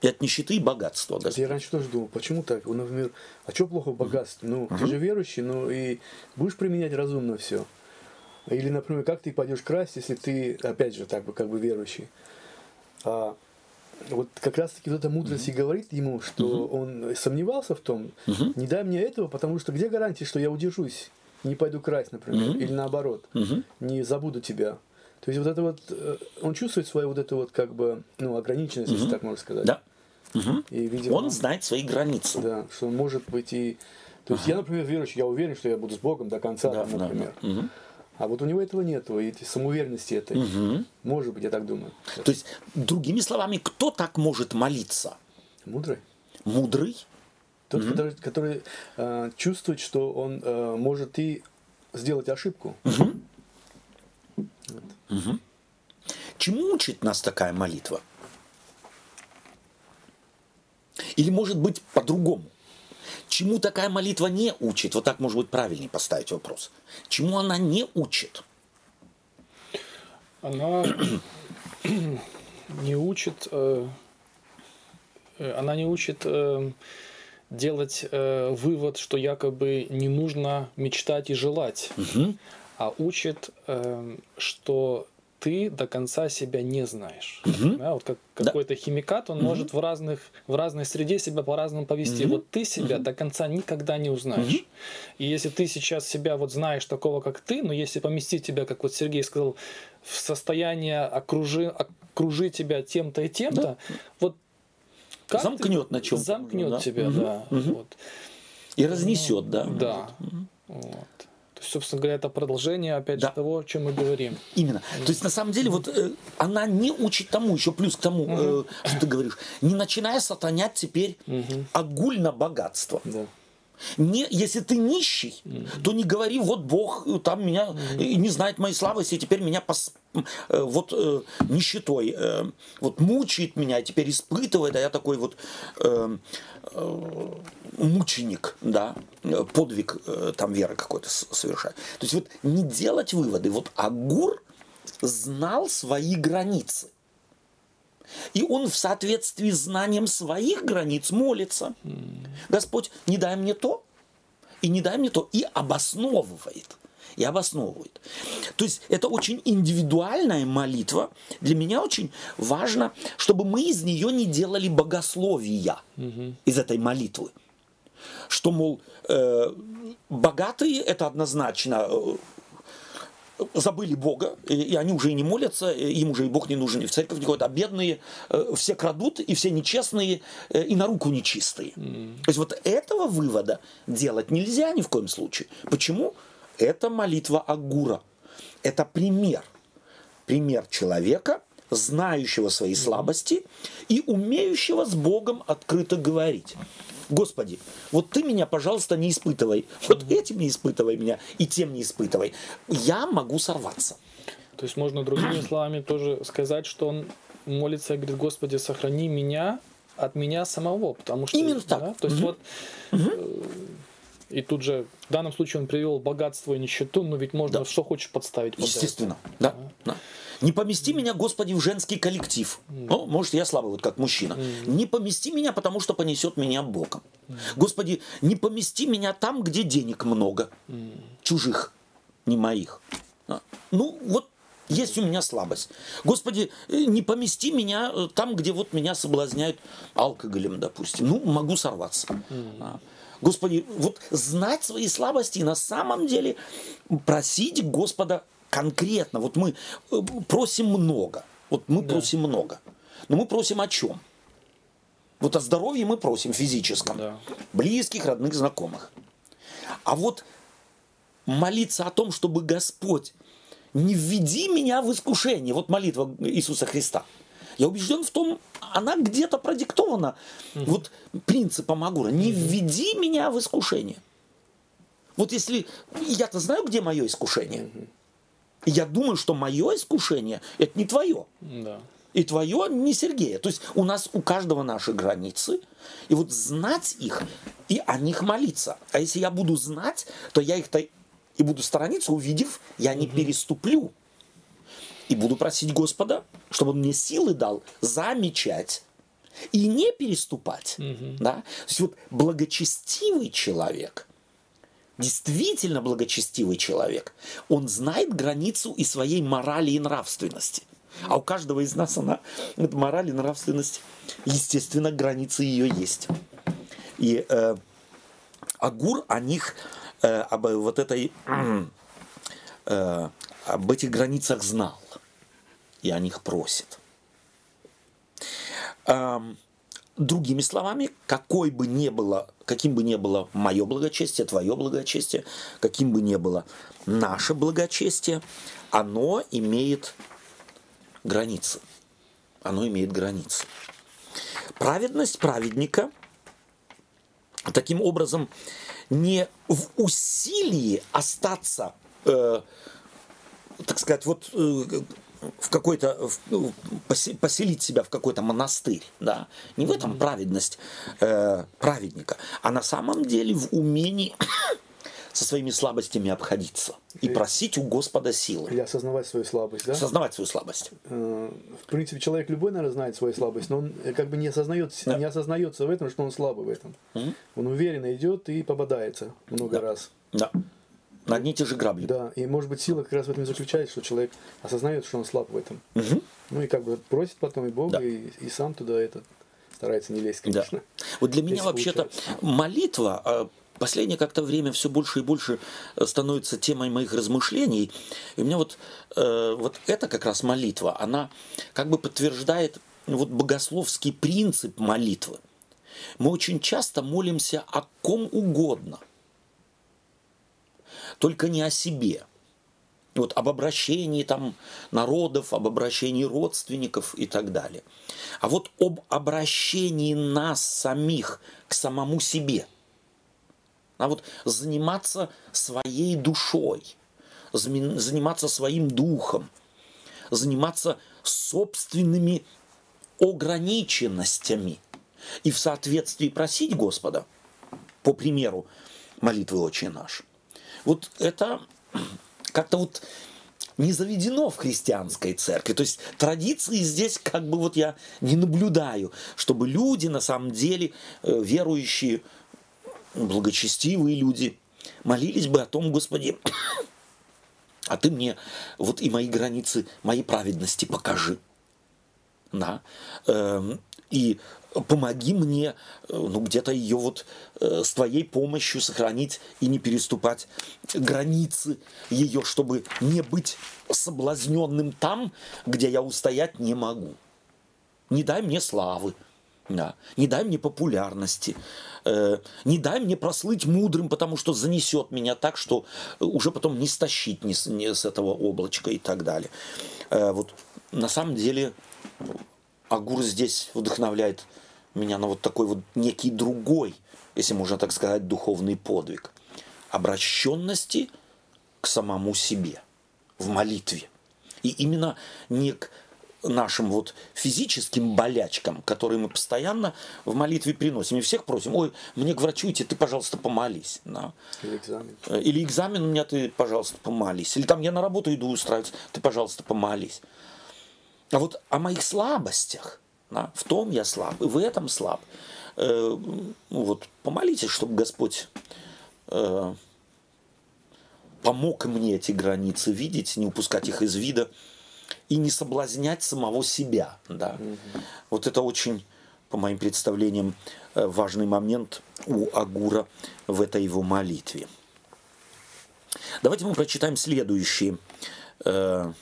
и от нищеты и богатства. Господь. Я раньше тоже думал, почему так? Он, например, а что плохо в богатстве? Ну, угу. ты же верующий, ну и будешь применять разумно все. Или, например, как ты пойдешь красть, если ты, опять же, так бы, как бы верующий. А, вот как раз таки вот эта мудрость mm-hmm. и говорит ему, что mm-hmm. он сомневался в том, mm-hmm. не дай мне этого, потому что где гарантия, что я удержусь, не пойду красть, например, mm-hmm. или наоборот, mm-hmm. не забуду тебя. То есть вот это вот, э, он чувствует свою вот эту вот как бы, ну, ограниченность, mm-hmm. если так можно сказать. Да. Угу. И, видимо, он знает свои границы. Да, что он может быть и... То есть ага. я, например, верующий, я уверен, что я буду с Богом до конца, да, там, например. Да, да. Угу. А вот у него этого нет, и самоуверенности этой. Угу. Может быть, я так думаю. То есть, другими словами, кто так может молиться? Мудрый. Мудрый? Тот, угу. который, который э, чувствует, что он э, может и сделать ошибку. Угу. Вот. Угу. Чему учит нас такая молитва? Или может быть по-другому? Чему такая молитва не учит? Вот так, может быть, правильнее поставить вопрос. Чему она не учит? Она не учит, э, э, она не учит э, делать вывод, что якобы не нужно мечтать и желать, угу. а учит, что ты до конца себя не знаешь. Угу. Да, вот как какой-то химикат, он угу. может в, разных, в разной среде себя по-разному повести. Угу. Вот ты себя угу. до конца никогда не узнаешь. Угу. И если ты сейчас себя вот знаешь такого, как ты, но если поместить тебя, как вот Сергей сказал, в состояние окружи, окружить тебя тем-то и тем-то, да. вот как замкнет ты, на чем замкнет да? тебя, угу. да. Угу. Вот. И разнесет, да. Да. Угу. Вот собственно говоря, это продолжение, опять да. же, того, о чем мы говорим. Именно. То есть, на самом деле, вот э, она не учит тому, еще плюс к тому, э, что ты говоришь, не начиная сатанять теперь угу. огульно богатство. Да. Не, если ты нищий, mm-hmm. то не говори, вот Бог э, там меня mm-hmm. не знает моей слабости, и теперь меня пос, э, вот э, нищетой э, вот мучает меня, теперь испытывает, а я такой вот э, мученик, да, подвиг э, там веры какой-то совершает. То есть вот не делать выводы. Вот Агур знал свои границы. И он в соответствии с знанием своих границ молится. Господь, не дай мне то, и не дай мне то, и обосновывает. И обосновывает. То есть это очень индивидуальная молитва. Для меня очень важно, чтобы мы из нее не делали богословия угу. из этой молитвы. Что, мол, э, богатые это однозначно э, забыли Бога, и они уже и не молятся, им уже и Бог не нужен, и в церковь не ходят, а бедные э, все крадут, и все нечестные, э, и на руку нечистые. Mm. То есть вот этого вывода делать нельзя ни в коем случае. Почему? Это молитва Агура. Это пример. Пример человека, знающего свои слабости и умеющего с Богом открыто говорить. Господи, вот ты меня, пожалуйста, не испытывай. Вот этим не испытывай меня и тем не испытывай. Я могу сорваться. То есть можно другими словами тоже сказать, что он молится и говорит, Господи, сохрани меня от меня самого, потому что именно так. Да? То есть угу. вот угу. И тут же в данном случае он привел богатство и нищету, но ведь можно да. что хочешь подставить. Под Естественно, да. да. Не помести меня, Господи, в женский коллектив. Ну, может, я слабый, вот как мужчина. Не помести меня, потому что понесет меня боком. Господи, не помести меня там, где денег много. Чужих, не моих. А, ну, вот есть у меня слабость. Господи, э, не помести меня э, там, где вот меня соблазняют алкоголем, допустим. Ну, могу сорваться. Господи, вот знать свои слабости и на самом деле просить Господа конкретно, вот мы э, просим много, вот мы да. просим много, но мы просим о чем? Вот о здоровье мы просим физическом, да. близких, родных, знакомых. А вот молиться о том, чтобы Господь не введи меня в искушение, вот молитва Иисуса Христа. Я убежден в том, она где-то продиктована угу. вот принципом Агура. Не введи меня в искушение. Вот если я-то знаю, где мое искушение. Угу. Я думаю, что мое искушение – это не твое. Да. И твое не Сергея. То есть у нас у каждого наши границы. И вот знать их и о них молиться. А если я буду знать, то я их-то и буду сторониться, увидев, я не угу. переступлю. И буду просить Господа, чтобы он мне силы дал замечать и не переступать. Угу. Да? То есть вот благочестивый человек – действительно благочестивый человек, он знает границу и своей морали и нравственности. А у каждого из нас она, эта мораль и нравственность, естественно, границы ее есть. И э, Агур о них, э, об вот этой, э, об этих границах знал и о них просит. Другими словами, какой бы ни было, каким бы ни было мое благочестие, твое благочестие, каким бы ни было наше благочестие, оно имеет границы. Оно имеет границы. Праведность праведника таким образом не в усилии остаться, э, так сказать, вот э, в какой-то ну, поселить себя в какой-то монастырь, да, не в этом праведность э, праведника, а на самом деле в умении со своими слабостями обходиться и, просить у Господа силы. И осознавать свою слабость, да? Осознавать свою слабость. Э, в принципе, человек любой, наверное, знает свою слабость, но он э, как бы не осознает, да. не осознается в этом, что он слабый в этом. Угу. Он уверенно идет и попадается много да. раз. Да на одни и те же грабли. Да, и может быть сила как раз в этом и заключается, что человек осознает, что он слаб в этом. Угу. Ну и как бы просит потом и Бога, да. и, и сам туда это старается не лезть, конечно. Да. Вот для меня вообще-то молитва, а, последнее как-то время все больше и больше становится темой моих размышлений. И у меня вот, э, вот это как раз молитва, она как бы подтверждает вот богословский принцип молитвы. Мы очень часто молимся о ком угодно – только не о себе. Вот об обращении там народов, об обращении родственников и так далее. А вот об обращении нас самих к самому себе. А вот заниматься своей душой, заниматься своим духом, заниматься собственными ограниченностями и в соответствии просить Господа, по примеру молитвы «Отче наш». Вот это как-то вот не заведено в христианской церкви. То есть традиции здесь как бы вот я не наблюдаю, чтобы люди на самом деле э, верующие, благочестивые люди молились бы о том, Господи, а ты мне вот и мои границы, мои праведности покажи. Да. И помоги мне, э, ну, где-то ее вот э, с твоей помощью сохранить и не переступать границы ее, чтобы не быть соблазненным там, где я устоять не могу. Не дай мне славы, да. не дай мне популярности, э, не дай мне прослыть мудрым, потому что занесет меня так, что уже потом не стащить ни с, ни с этого облачка и так далее. Э, вот на самом деле Агур здесь вдохновляет меня на вот такой вот некий другой, если можно так сказать, духовный подвиг. Обращенности к самому себе в молитве. И именно не к нашим вот физическим болячкам, которые мы постоянно в молитве приносим. И всех просим, ой, мне к врачу идти, ты, пожалуйста, помолись. Да. Или экзамен. Э, или экзамен у меня, ты, пожалуйста, помолись. Или там я на работу иду устраиваться, ты, пожалуйста, помолись. А вот о моих слабостях, да, в том я слаб, и в этом слаб. Э, ну вот, помолитесь, чтобы Господь э, помог мне эти границы видеть, не упускать их из вида и не соблазнять самого себя. Да. Угу. Вот это очень, по моим представлениям, э, важный момент у Агура в этой его молитве. Давайте мы прочитаем следующие э,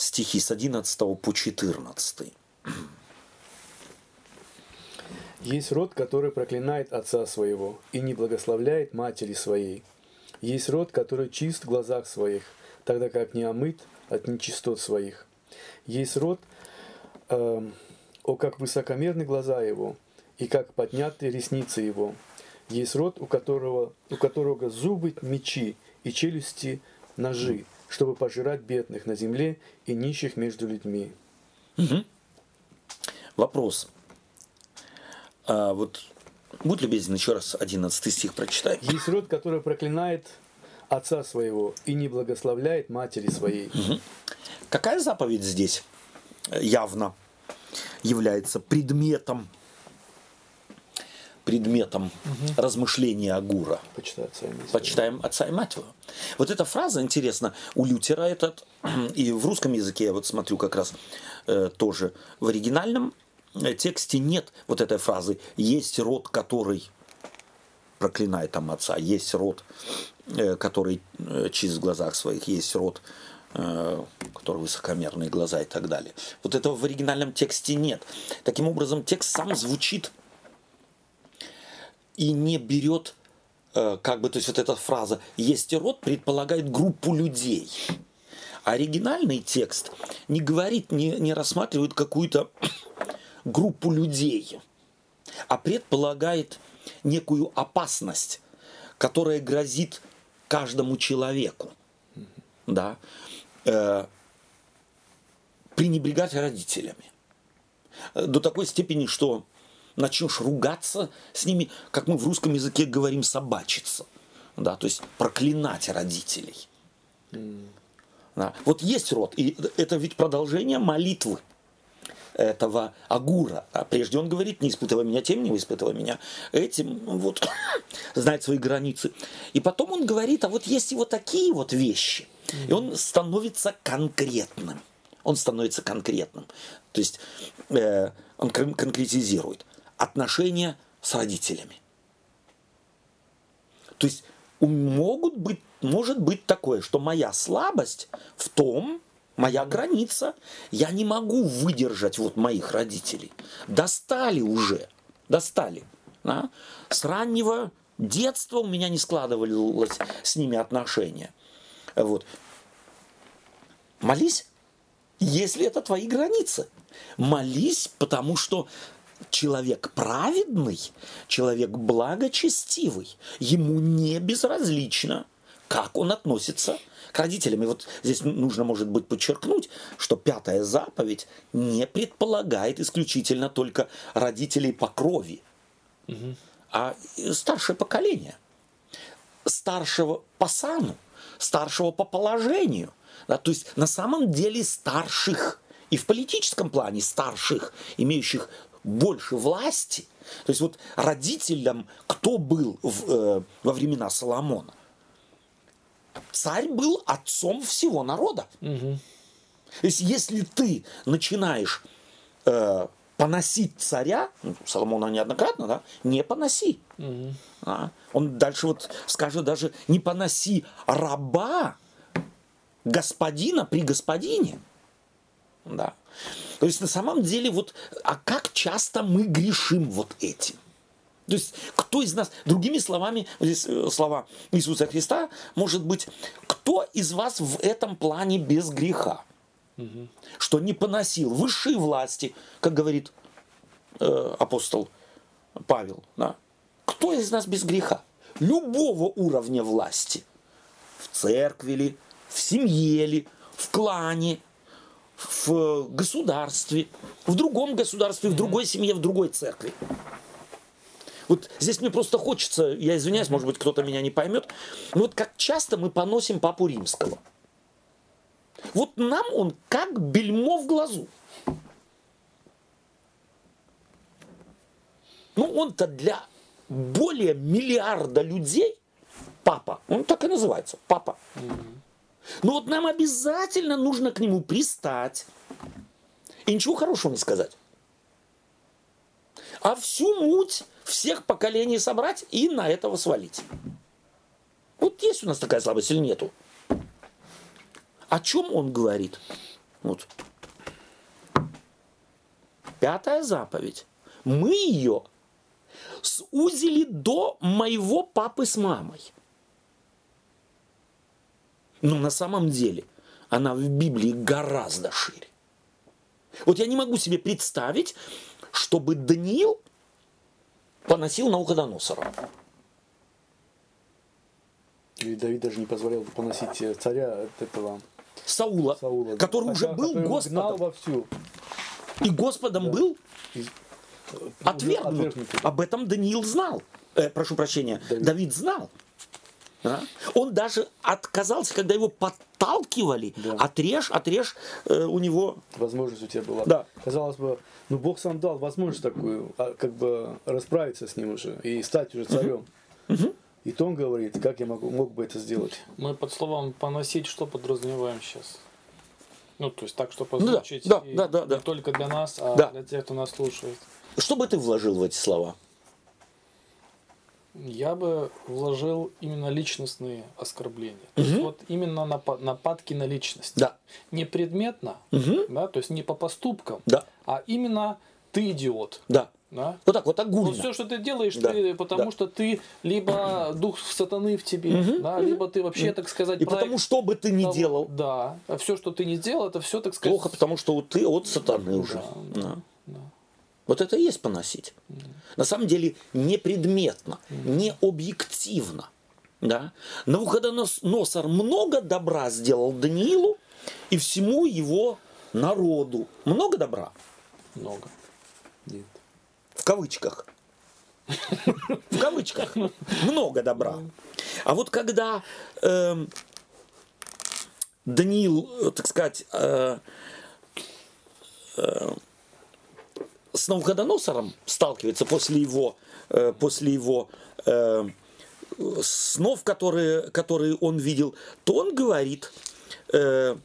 стихи с 11 по 14. Есть род, который проклинает отца своего и не благословляет матери своей. Есть род, который чист в глазах своих, тогда как не омыт от нечистот своих. Есть род, э, о как высокомерны глаза его, и как подняты ресницы его. Есть род, у которого, у которого зубы мечи и челюсти ножи, чтобы пожирать бедных на земле и нищих между людьми. Угу. Вопрос. А вот будь любезен, еще раз 11 стих прочитай. Есть род, который проклинает отца своего и не благословляет матери своей. Угу. Какая заповедь здесь явно является предметом предметом угу. размышления Агура. Почитай отца и мать Почитаем отца и мать его. Вот эта фраза, интересно, у Лютера этот, и в русском языке, я вот смотрю как раз э, тоже в оригинальном э, тексте нет вот этой фразы «есть род, который проклинает там отца», «есть род, э, который э, чист в глазах своих», «есть род, э, который высокомерные глаза и так далее. Вот этого в оригинальном тексте нет. Таким образом, текст сам звучит и не берет, э, как бы, то есть вот эта фраза «есть род» предполагает группу людей. Оригинальный текст не говорит, не, не рассматривает какую-то группу людей, а предполагает некую опасность, которая грозит каждому человеку. Да? Э, пренебрегать родителями. До такой степени, что начнешь ругаться с ними, как мы в русском языке говорим, собачиться. Да, то есть проклинать родителей. Mm. Да. Вот есть род, и это ведь продолжение молитвы этого Агура. А прежде он говорит, не испытывай меня тем, не испытывай меня этим, вот, знать свои границы. И потом он говорит, а вот есть и вот такие вот вещи. И он становится конкретным. Он становится конкретным. То есть э, он конкретизирует отношения с родителями. То есть могут быть, может быть такое, что моя слабость в том, моя граница, я не могу выдержать вот моих родителей. Достали уже, достали. Да? С раннего детства у меня не складывалось с ними отношения. Вот. Молись, если это твои границы. Молись, потому что человек праведный, человек благочестивый, ему не безразлично, как он относится к родителям. И вот здесь нужно, может быть, подчеркнуть, что пятая заповедь не предполагает исключительно только родителей по крови, угу. а старшее поколение, старшего по сану, старшего по положению. Да, то есть на самом деле старших и в политическом плане старших, имеющих больше власти. То есть вот родителям, кто был в, э, во времена Соломона? Царь был отцом всего народа. Угу. То есть если ты начинаешь э, поносить царя, ну, Соломона неоднократно, да, не поноси. Угу. А, он дальше вот скажет даже не поноси раба господина при господине. Да. То есть на самом деле вот, а как часто мы грешим вот этим? То есть кто из нас, другими словами, здесь э, слова Иисуса Христа, может быть, кто из вас в этом плане без греха? Угу. Что не поносил высшие власти, как говорит э, апостол Павел. Да? Кто из нас без греха? Любого уровня власти. В церкви ли, в семье ли, в клане, в государстве, в другом государстве, в другой семье, в другой церкви. Вот здесь мне просто хочется, я извиняюсь, может быть, кто-то меня не поймет, но вот как часто мы поносим папу римского. Вот нам он как бельмо в глазу. Ну, он-то для более миллиарда людей папа. Он так и называется, папа. Но вот нам обязательно нужно к нему пристать и ничего хорошего не сказать. А всю муть всех поколений собрать и на этого свалить. Вот есть у нас такая слабость или нету? О чем он говорит? Вот. Пятая заповедь. Мы ее сузили до моего папы с мамой. Но на самом деле она в Библии гораздо шире. Вот я не могу себе представить, чтобы Даниил поносил Навуходоносора. И Давид даже не позволял поносить э, царя от этого Саула, Саула который Хотя, уже был который Господом. вовсю. И Господом да. был и, отвергнут. Об этом Даниил знал. Э, прошу прощения, Давид, Давид знал. Да? Он даже отказался, когда его подталкивали, да. отрежь, отрежь э, у него. Возможность у тебя была. Да. Казалось бы, ну Бог сам дал возможность такую, а, как бы расправиться с ним уже и стать уже царем. Угу. И то он говорит, как я могу, мог бы это сделать. Мы под словом поносить что подразумеваем сейчас? Ну, то есть так, чтобы озвучить да, да, да, да, не только для нас, а да. для тех, кто нас слушает. Что бы ты вложил в эти слова? Я бы вложил именно личностные оскорбления. То угу. есть вот именно нападки на личность. Да. Не предметно, угу. да, то есть не по поступкам, да. а именно ты идиот. Да. Да? Вот так вот огульно. Вот все, что ты делаешь, да. ты, потому да. что ты либо дух сатаны в тебе, угу. да, либо ты вообще, так сказать, и потому что бы ты ни того, делал. Да. А все, что ты не делал, это все, так сказать. Плохо, потому что ты от сатаны уже. Да. Да. Вот это и есть поносить. Mm. На самом деле не предметно, mm. не объективно. Да? Навуходоносор много добра сделал Даниилу и всему его народу. Много добра? Много. Нет. В кавычках. В кавычках. Много добра. А вот когда эм, Даниил, э, так сказать, э, э, с Навуходоносором сталкивается после его, э, после его э, снов, которые, которые он видел, то он говорит э,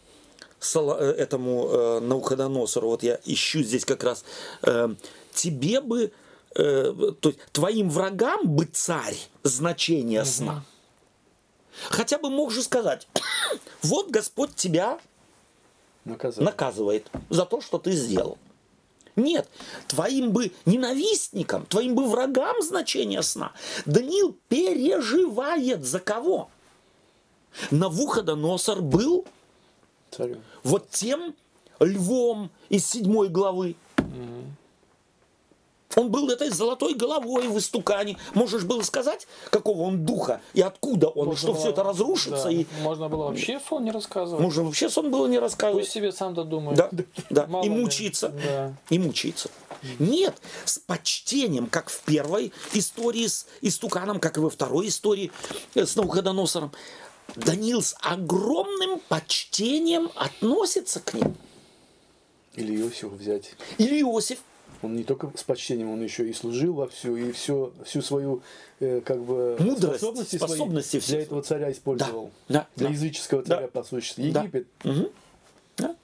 этому э, Навуходоносору, вот я ищу здесь как раз, э, тебе бы, э, то есть твоим врагам бы царь значение сна. Хотя бы мог же сказать, вот Господь тебя наказывает. наказывает за то, что ты сделал. Нет, твоим бы ненавистникам, твоим бы врагам значение сна. Даниил переживает за кого? Навуходоносор был Царем. вот тем львом из седьмой главы. Он был этой золотой головой в истукане. Можешь было сказать, какого он духа и откуда он, Можно что было- все это разрушится. да, И Можно было вообще сон не рассказывать. можно вообще сон было не рассказывать. Пусть себе сам додумает. Да, да. Мало И мучиться. Да. И мучиться. Нет, с почтением, как в первой истории с истуканом, как и во второй истории с Навуходоносором. Даниил с огромным почтением относится к ним. Или Иосифа взять. Или Иосиф. Он не только с почтением, он еще и служил во всю, и все, всю свою э, как бы Мудрость, способности, способности свои для этого царя использовал. Да, Для да. языческого Да. царя, по существу. Да. Египет. Да?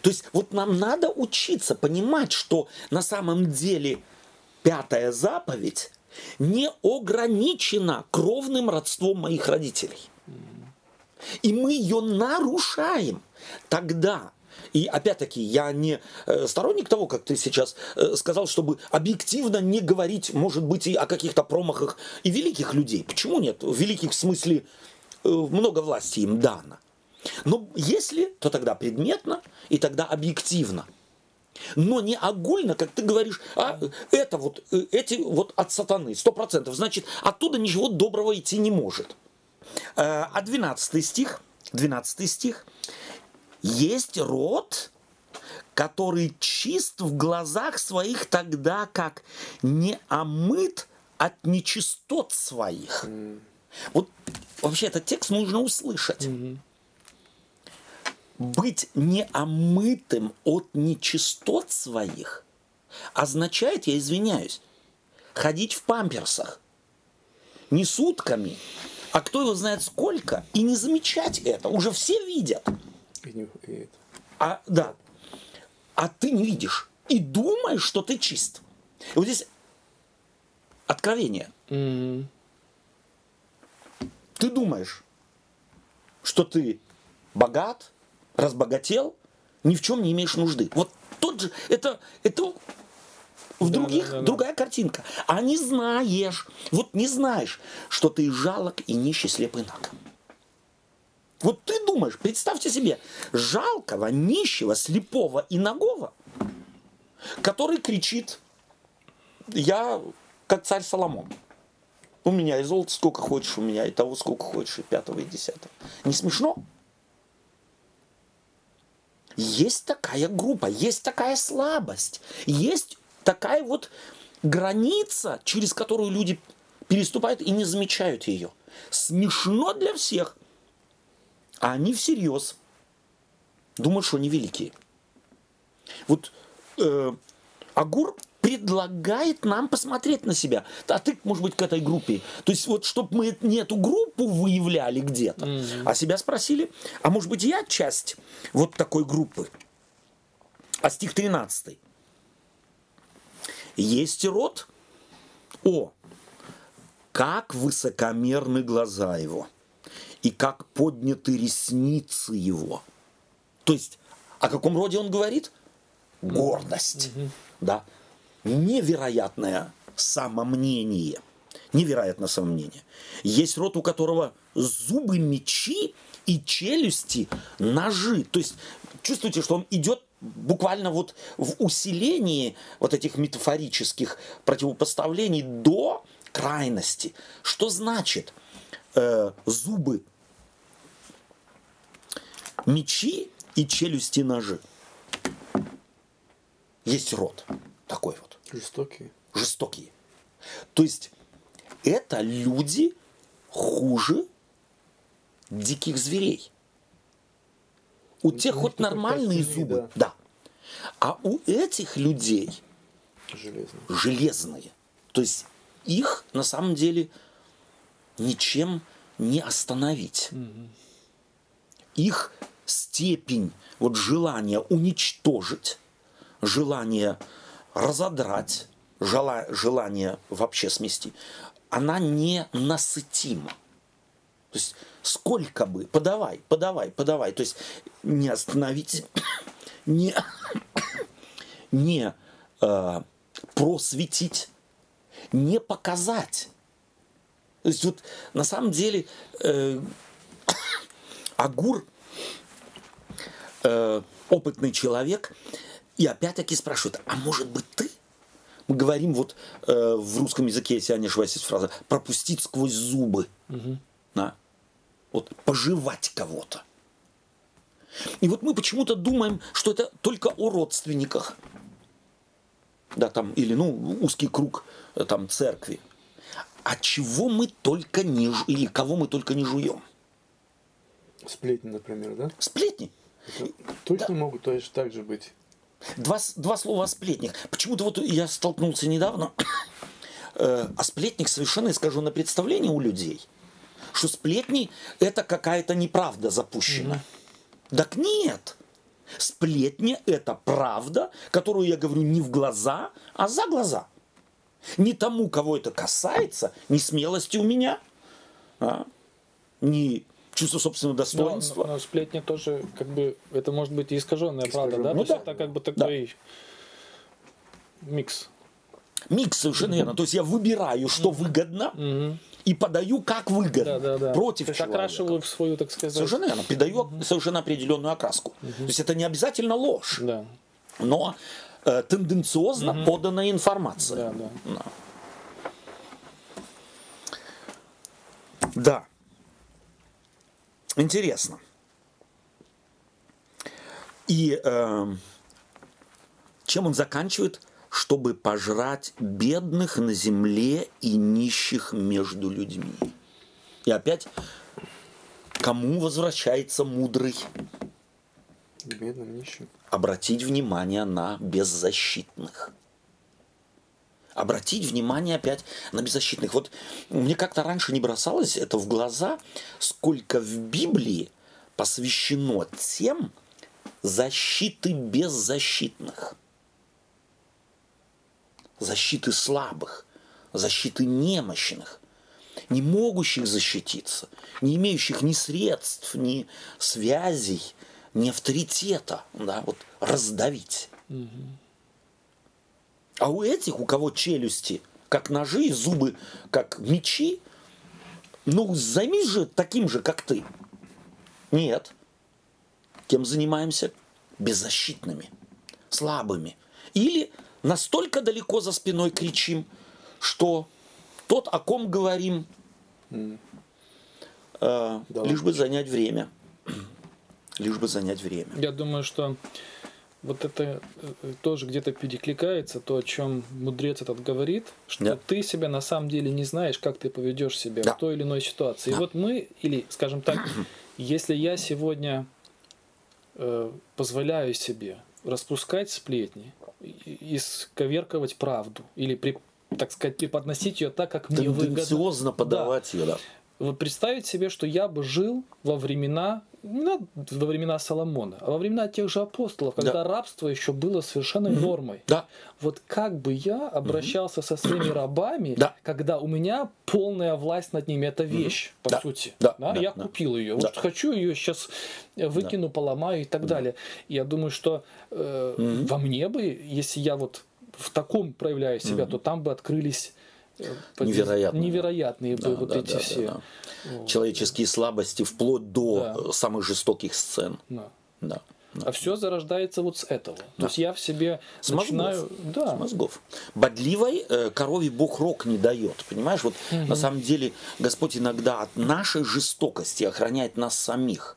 То есть вот нам надо учиться понимать, что на самом деле пятая заповедь не ограничена кровным родством моих родителей. И мы ее нарушаем тогда. И опять-таки, я не э, сторонник того, как ты сейчас э, сказал, чтобы объективно не говорить, может быть, и о каких-то промахах и великих людей. Почему нет? Великих в смысле э, много власти им дано. Но если, то тогда предметно и тогда объективно. Но не огульно, как ты говоришь, а это вот, эти вот от сатаны, сто процентов. Значит, оттуда ничего доброго идти не может. А 12 стих, 12 стих. Есть род, который чист в глазах своих тогда, как не омыт от нечистот своих. Вот вообще этот текст нужно услышать. Быть неомытым от нечистот своих означает, я извиняюсь, ходить в памперсах. Не сутками, а кто его знает сколько, и не замечать это. Уже все видят. И не- и. А, да. А ты не видишь. И думаешь, что ты чист. И вот здесь откровение. М. Ты думаешь, что ты богат, разбогател, ни в чем не имеешь нужды. Вот тот же, это, это в других да, да, да. другая картинка. А не знаешь, вот не знаешь, что ты жалок и нищий, слепый наг. Вот ты думаешь, представьте себе, жалкого, нищего, слепого и нагого, который кричит, я как царь Соломон. У меня и золота сколько хочешь, у меня и того сколько хочешь, и пятого, и десятого. Не смешно? Есть такая группа, есть такая слабость, есть такая вот граница, через которую люди переступают и не замечают ее. Смешно для всех, а они всерьез думают, что они великие. Вот э, Агур предлагает нам посмотреть на себя. А ты, может быть, к этой группе. То есть вот, чтобы мы не эту группу выявляли где-то, а себя спросили, а может быть, я часть вот такой группы. А стих 13. Есть род, о, как высокомерны глаза его, и как подняты ресницы его. То есть, о каком роде он говорит? Гордость. Да. Невероятное самомнение. Невероятное самомнение. Есть род, у которого зубы мечи и челюсти ножи. То есть, чувствуете, что он идет буквально вот в усилении вот этих метафорических противопоставлений до крайности. Что значит э, зубы мечи и челюсти ножи? Есть род такой вот Жестокие. жестокие. То есть это люди хуже диких зверей. У тех них хоть нормальные костяные, зубы, да. А у этих людей Железные. железные. То есть их на самом деле ничем не остановить. Их степень вот желания уничтожить, желание разодрать, жела- желание вообще смести, она не насытима. То есть сколько бы, подавай, подавай, подавай. То есть не остановить, не, не э, просветить, не показать. То есть вот на самом деле э, Агур э, опытный человек и опять-таки спрашивает, а может быть ты Мы говорим вот э, в русском языке, если я не ошибаюсь, есть фраза «пропустить сквозь зубы». Да? Вот пожевать кого-то. И вот мы почему-то думаем, что это только о родственниках. Да, там, или, ну, узкий круг э, там церкви. А чего мы только не жу... или кого мы только не жуем? Сплетни, например, да? Сплетни. Это точно могут точно так же быть. Два, два слова о сплетнях. Почему-то вот я столкнулся недавно, э, а сплетник совершенно искаженное представление у людей, что сплетни – это какая-то неправда запущена. Так нет. Сплетни – это правда, которую я говорю не в глаза, а за глаза. Не тому, кого это касается, ни смелости у меня, а, ни чувства собственного Но, достоинства. но сплетня тоже, как бы, это может быть и искаженная правда, да? Ну То есть да. это как бы такой микс. Микс совершенно верно. То есть я выбираю, что выгодно, и подаю как выгодно Да, да, да. против То есть человека. окрашиваю в свою, так сказать. Совершенно верно. Придаю совершенно определенную окраску. То есть это не обязательно ложь, Да, но э, тенденциозно поданная информация. да, да. Да. Интересно. И э, чем он заканчивает? Чтобы пожрать бедных на земле и нищих между людьми. И опять, кому возвращается мудрый? Бедным нищим. Обратить внимание на беззащитных. Обратить внимание опять на беззащитных. Вот мне как-то раньше не бросалось это в глаза, сколько в Библии посвящено тем защиты беззащитных. Защиты слабых, защиты немощных, не могущих защититься, не имеющих ни средств, ни связей, ни авторитета, да, вот раздавить. А у этих, у кого челюсти, как ножи, и зубы, как мечи, ну, займись же таким же, как ты. Нет. Кем занимаемся? Беззащитными, слабыми. Или настолько далеко за спиной кричим, что тот, о ком говорим, э, Да лишь бы занять время. Лишь бы занять время. Я думаю, что вот это э, тоже где-то перекликается, то, о чем мудрец этот говорит, что Да. ты себя на самом деле не знаешь, как ты поведешь себя Да. в той или иной ситуации. Да. И вот мы, или, скажем так, если я сегодня э, позволяю себе распускать сплетни, исковерковать правду, или, при- так сказать, преподносить ее так, как мне выгодно. Тенденциозно подавать ее, да. Вот представить себе, что я бы жил во времена, не надо во времена Соломона, а во времена тех же апостолов, когда рабство еще было совершенно нормой. Да. Вот как бы я обращался со своими рабами, Да. когда у меня полная власть над ними, это вещь, по Да. сути. Да, да, я да. купил ее. Да. Вот хочу ее сейчас выкину, поломаю и так далее. Я думаю, что э, во мне бы, если я вот в таком проявляю себя, то там бы открылись Невероятные. невероятные Да, вот да, эти да, да, все. да. Человеческие слабости вплоть до Да. э, самых жестоких сцен. Да. Да. А все зарождается вот с этого. То есть я в себе С начинаю. мозгов. Да. С мозгов. Бодливой э, корове Бог рог не дает. Понимаешь, вот на самом деле Господь иногда от нашей жестокости охраняет нас самих.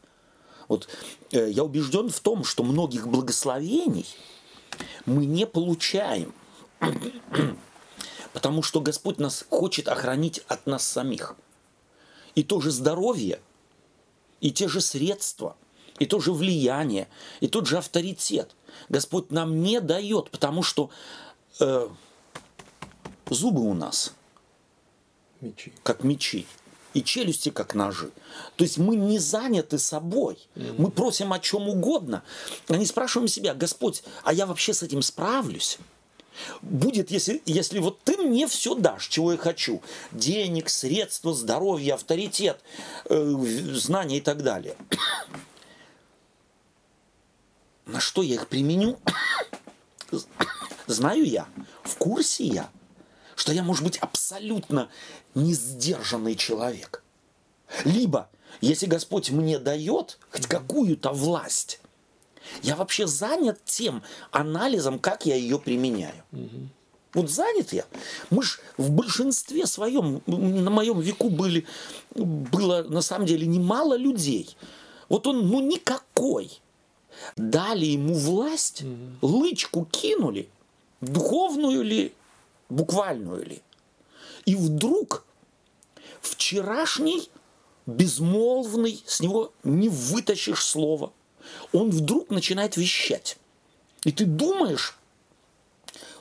Вот э, я убежден в том, что многих благословений мы не получаем, потому что Господь нас хочет охранить от нас самих. И то же здоровье, и те же средства, и то же влияние, и тот же авторитет Господь нам не дает, потому что э, зубы у нас Мечи. как мечи, и челюсти как ножи. То есть мы не заняты собой. Мы просим о чем угодно, а не спрашиваем себя, Господь, а я вообще с этим справлюсь? Будет, если, если вот ты мне все дашь, чего я хочу. Денег, средства, здоровье, авторитет, э, знания и так далее. На что я их применю? Знаю я, в курсе я, что я, может быть, абсолютно не сдержанный человек. Либо, если Господь мне дает хоть какую-то власть, я вообще занят тем анализом, как я ее применяю. Вот занят я. Мы ж в большинстве своем, на моем веку были, было на самом деле немало людей. Вот он, ну, никакой. Дали ему власть, лычку кинули, духовную ли, буквальную ли. И вдруг вчерашний безмолвный, с него не вытащишь слова. Он вдруг начинает вещать. И ты думаешь,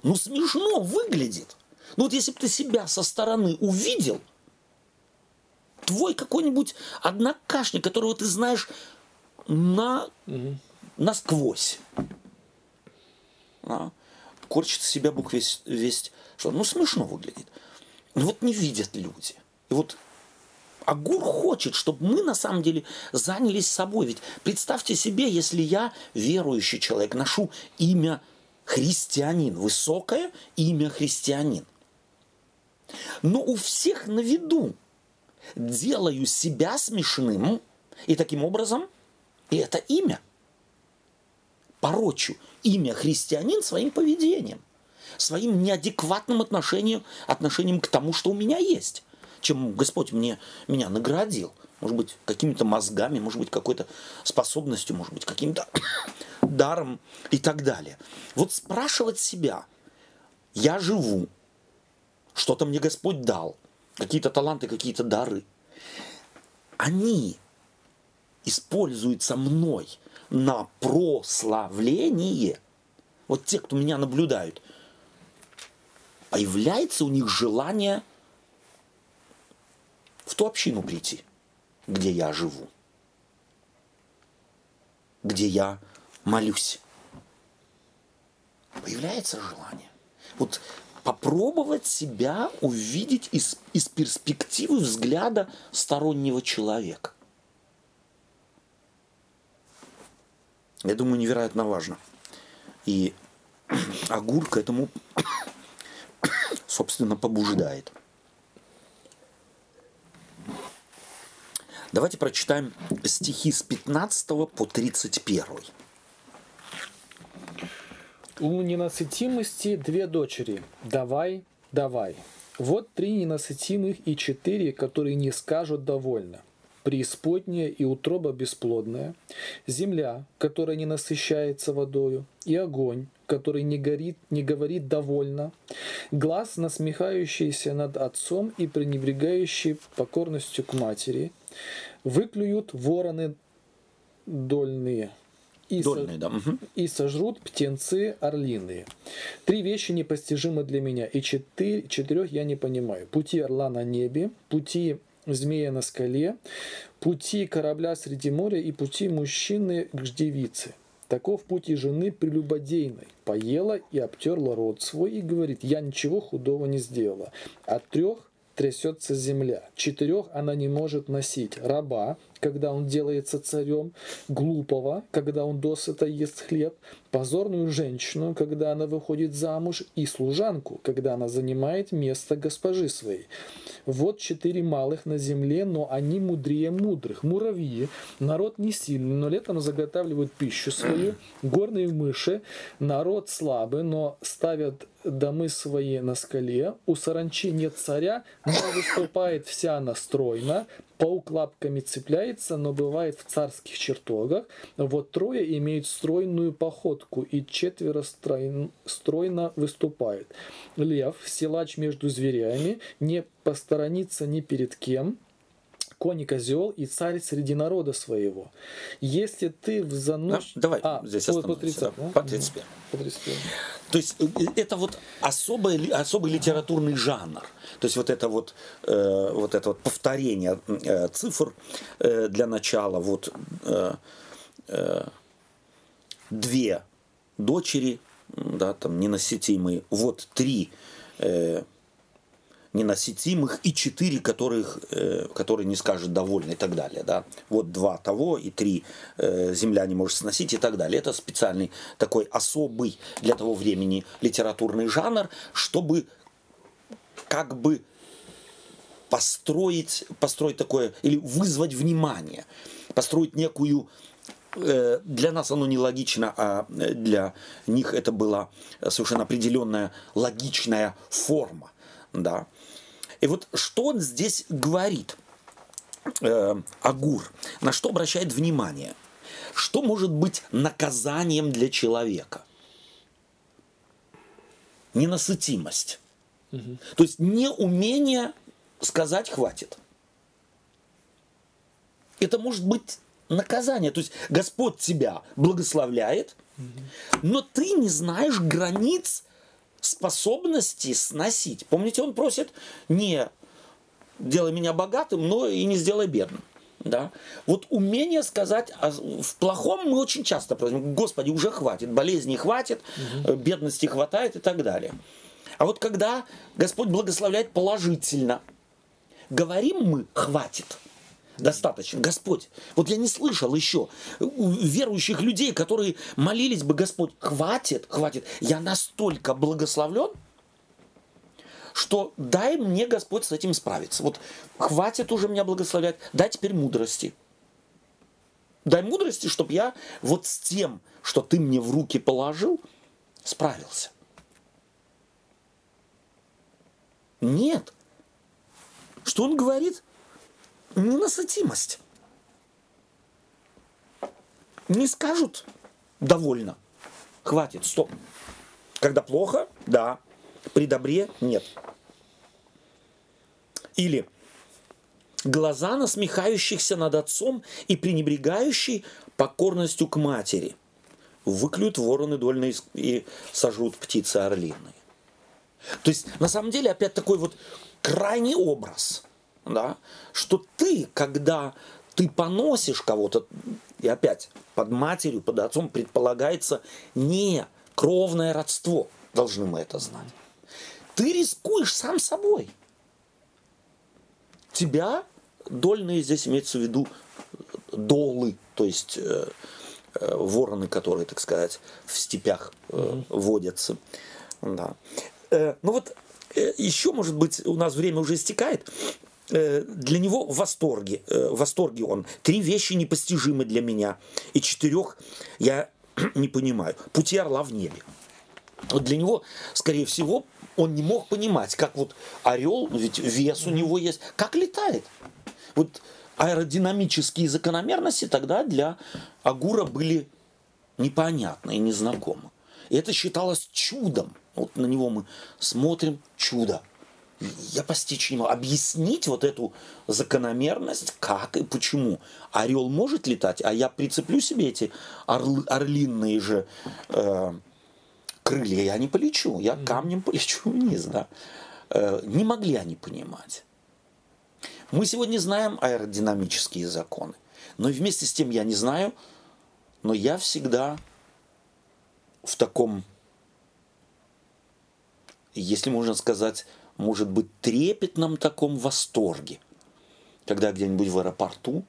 ну смешно выглядит. Ну вот если бы ты себя со стороны увидел, твой какой-нибудь однокашник, которого ты знаешь на, угу. насквозь, а, корчит себя букв весь, весь, что ну смешно выглядит. Но вот не видят люди. И вот Агур хочет, чтобы мы на самом деле занялись собой. Ведь представьте себе, если я верующий человек, ношу имя христианин, высокое имя христианин. Но у всех на виду делаю себя смешным, и таким образом и это имя порочу имя христианин своим поведением, своим неадекватным отношением, отношением к тому, что у меня есть, чем Господь мне, меня наградил. Может быть, какими-то мозгами, может быть, какой-то способностью, может быть, каким-то даром и так далее. Вот спрашивать себя, я живу, что-то мне Господь дал, какие-то таланты, какие-то дары. Они используются мной на прославление. Вот те, кто меня наблюдают, появляется у них желание в ту общину прийти, где я живу, где я молюсь. Появляется желание. Вот попробовать себя увидеть из, из перспективы взгляда стороннего человека. Я думаю, невероятно важно. И Агур этому, собственно, побуждает. Давайте прочитаем стихи с 15 по 31. У ненасытимости две дочери. Давай, давай. Вот три ненасытимых и четыре, которые не скажут довольно. Преисподняя и утроба бесплодная, земля, которая не насыщается водою, и огонь, который не, горит, не говорит довольно, глаз, насмехающийся над отцом и пренебрегающий покорностью к матери, выклюют вороны дольные – и, Дольные, со... да. угу. и сожрут птенцы орлиные. Три вещи непостижимы для меня, и четыре, четырех я не понимаю. Пути орла на небе, пути змея на скале, пути корабля среди моря и пути мужчины к девице. Таков путь и жены прелюбодейной. Поела и обтерла рот свой и говорит, я ничего худого не сделала. От трех трясется земля. Четырех она не может носить. Раба, когда он делается царем, глупого, когда он досыта ест хлеб, позорную женщину, когда она выходит замуж, и служанку, когда она занимает место госпожи своей. Вот четыре малых на земле, но они мудрее мудрых. Муравьи, народ не сильный, но летом заготавливают пищу свою. Горные мыши, народ слабый, но ставят домы свои на скале, у саранчи нет царя, но выступает вся настроена, паук лапками цепляется, но бывает в царских чертогах. Вот трое имеют стройную походку, и четверо стройн, стройно выступает. Лев, силач между зверями, не посторонится ни перед кем, конь и козел и царь среди народа своего. Если ты в занос... Ну, давай а, здесь по, по 30, да? по 31. По 31. То есть э, это вот особый, особый литературный жанр. То есть вот это вот, э, вот это вот повторение э, цифр э, для начала. Вот э, э, две дочери, да, там ненасытимые. Вот три э, ненаситимых и четыре, которых, э, которые не скажет довольны и так далее. Да? Вот два того и три э, земля не может сносить и так далее. Это специальный такой особый для того времени литературный жанр, чтобы как бы построить, построить такое, или вызвать внимание, построить некую э, для нас оно нелогично, а для них это была совершенно определенная логичная форма. Да? И вот что он здесь говорит, э, Агур, на что обращает внимание? Что может быть наказанием для человека? Ненасытимость. Угу. То есть неумение сказать хватит. Это может быть наказание. То есть Господь тебя благословляет, но ты не знаешь границ способности сносить. Помните, он просит не делай меня богатым, но и не сделай бедным. Да? Вот умение сказать а в плохом мы очень часто просим, Господи, уже хватит, болезни хватит, угу. бедности хватает и так далее. А вот когда Господь благословляет положительно, говорим мы хватит – достаточно. Господь, вот я не слышал еще верующих людей, которые молились бы, Господь, хватит, хватит. Я настолько благословлен, что дай мне, Господь, с этим справиться. Вот хватит уже меня благословлять, дай теперь мудрости. Дай мудрости, чтобы я вот с тем, что ты мне в руки положил, справился. Нет. Что он говорит? Ненасытимость. Не скажут довольно. Хватит, стоп. Когда плохо, да. При добре нет. Или глаза насмехающихся над отцом и пренебрегающий покорностью к матери. Выклюют вороны дольные и сожрут птицы орлиные. То есть, на самом деле, опять такой вот крайний образ – да, что ты, когда ты поносишь кого-то, и опять под матерью, под отцом предполагается не кровное родство, должны мы это знать. Ты рискуешь сам собой. Тебя дольные здесь имеется в виду долы, то есть э, э, вороны, которые, так сказать, в степях э, водятся. Да. Э, ну вот э, еще, может быть, у нас время уже истекает. Э, для него в восторге, э, в восторге он. Три вещи непостижимы для меня, и четырех я не понимаю. Пути орла в небе. Вот для него, скорее всего, он не мог понимать, как вот орел, ведь вес у него есть, как летает. Вот аэродинамические закономерности тогда для Агура были непонятны и незнакомы. И это считалось чудом. Вот на него мы смотрим, чудо я постичь не могу. Объяснить вот эту закономерность, как и почему. Орел может летать, а я прицеплю себе эти орлы, орлиные же э, крылья, я не полечу, я камнем полечу вниз, да. Э, не могли они понимать. Мы сегодня знаем аэродинамические законы, но вместе с тем я не знаю, но я всегда в таком, если можно сказать, может быть, трепетном таком восторге, когда где-нибудь в аэропорту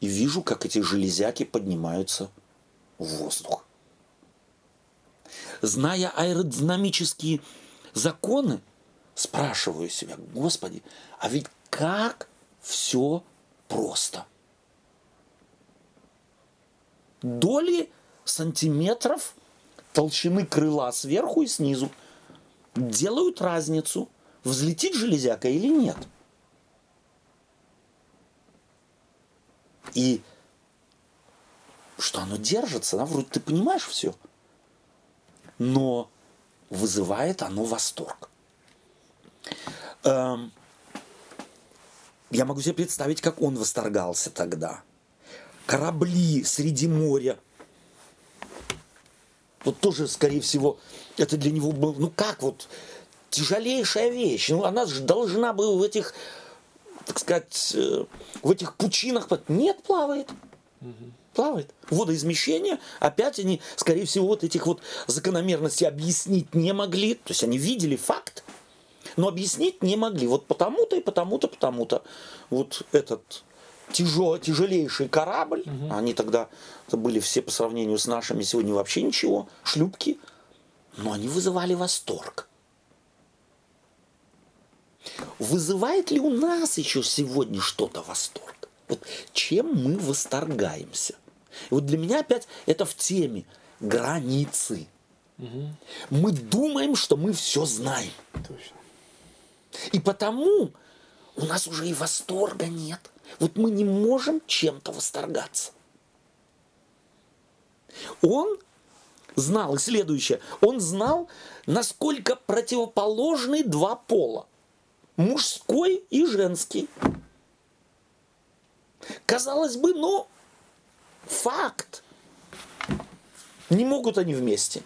и вижу, как эти железяки поднимаются в воздух. Зная аэродинамические законы, спрашиваю себя, Господи, а ведь как все просто. Доли сантиметров толщины крыла сверху и снизу – делают разницу, взлетит железяка или нет. И что оно держится, да, вроде ты понимаешь все, но вызывает оно восторг. Эм, я могу себе представить, как он восторгался тогда. Корабли среди моря – вот тоже, скорее всего, это для него был, ну как вот, тяжелейшая вещь. Ну, она же должна была в этих, так сказать, э, в этих пучинах... Нет, плавает. Плавает. Водоизмещение, опять они, скорее всего, вот этих вот закономерностей объяснить не могли. То есть они видели факт, но объяснить не могли. Вот потому-то и потому-то, потому-то. Вот этот тяжел, тяжелейший корабль, угу. они тогда это были все по сравнению с нашими сегодня вообще ничего, шлюпки, но они вызывали восторг. Вызывает ли у нас еще сегодня что-то восторг? Вот чем мы восторгаемся? И вот для меня опять это в теме границы. Угу. Мы думаем, что мы все знаем. Точно. И потому у нас уже и восторга нет. Вот мы не можем чем-то восторгаться. Он знал, и следующее, он знал, насколько противоположны два пола. Мужской и женский. Казалось бы, ну, факт. Не могут они вместе.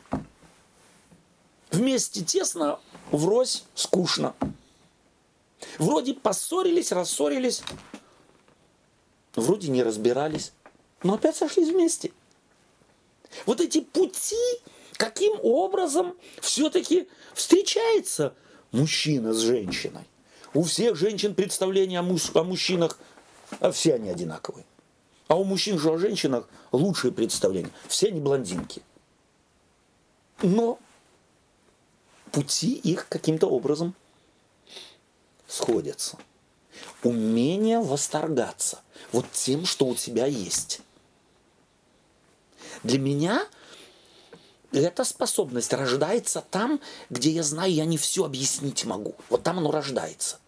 Вместе тесно, врозь скучно. Вроде поссорились, рассорились, вроде не разбирались, но опять сошлись вместе. Вот эти пути, каким образом все-таки встречается мужчина с женщиной. У всех женщин представления о, муж, о мужчинах, а все они одинаковые. А у мужчин же о женщинах лучшие представления. Все они блондинки. Но пути их каким-то образом сходятся. Умение восторгаться вот тем, что у тебя есть. Для меня эта способность рождается там, где я знаю, я не все объяснить могу. Вот там оно рождается.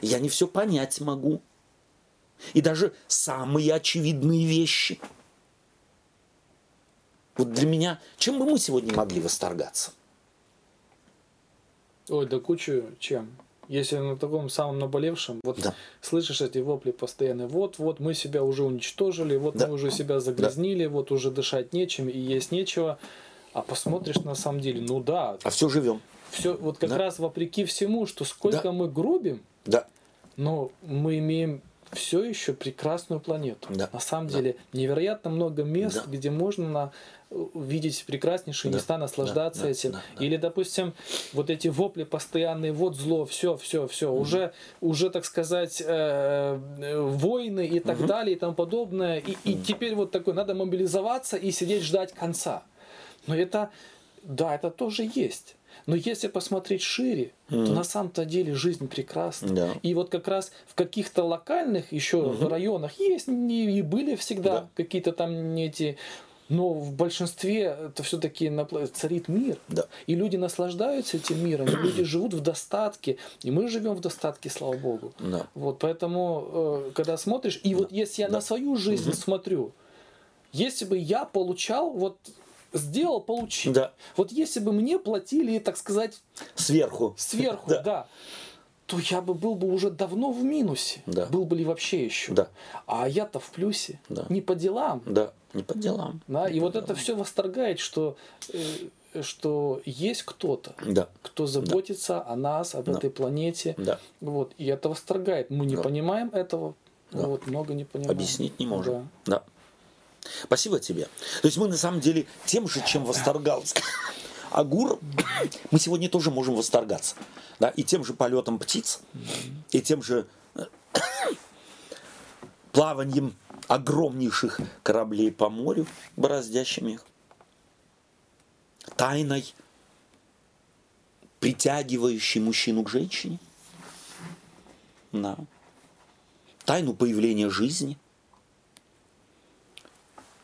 Я не все понять могу. И даже самые очевидные вещи. Вот для меня, чем бы мы сегодня могли восторгаться? Ой, да кучу чем. Если на таком самом наболевшем, вот да. слышишь эти вопли постоянно, вот, вот мы себя уже уничтожили, вот да. мы уже себя загрязнили, да. вот уже дышать нечем и есть нечего, а посмотришь на самом деле, ну да. А все живем. Все, вот как да. раз вопреки всему, что сколько да. мы грубим, да. но мы имеем все еще прекрасную планету. Да. На самом да. деле невероятно много мест, да. где можно на видеть прекраснейшие да, места, наслаждаться да, этим. Да, да, Или, допустим, вот эти вопли постоянные, вот зло, все, все, все, угу. уже, уже, так сказать, э, войны и так угу. далее и тому подобное. И, и теперь вот такой, надо мобилизоваться и сидеть ждать конца. Но это, да, это тоже есть. Но если посмотреть шире, mm. то на самом-то деле жизнь прекрасна. Да. И вот как раз в каких-то локальных еще mm-hmm. районах есть и были всегда да. какие-то там эти но в большинстве это все-таки царит мир. Да. И люди наслаждаются этим миром, люди живут в достатке. И мы живем в достатке, слава Богу. Да. Вот поэтому, э, когда смотришь, и да. вот если я да. на свою жизнь угу. смотрю, если бы я получал, вот сделал, получил. Да. Вот если бы мне платили, так сказать, сверху. Сверху, да. да то я бы был бы уже давно в минусе. Да. Был бы ли вообще еще. Да. А я-то в плюсе. Да. Не по делам. Да, не по делам. Да, не и вот делам. это все восторгает, что, э, что есть кто-то, да. кто заботится да. о нас, об да. этой планете. Да. Вот, и это восторгает. Мы не да. понимаем этого, да. вот, много не понимаем. Объяснить не можем. Да. да. Спасибо тебе. То есть мы на самом деле тем же, чем восторгался. Агур, мы сегодня тоже можем восторгаться. Да, и тем же полетом птиц, и тем же плаванием огромнейших кораблей по морю, бороздящими их, тайной, притягивающей мужчину к женщине, да. тайну появления жизни,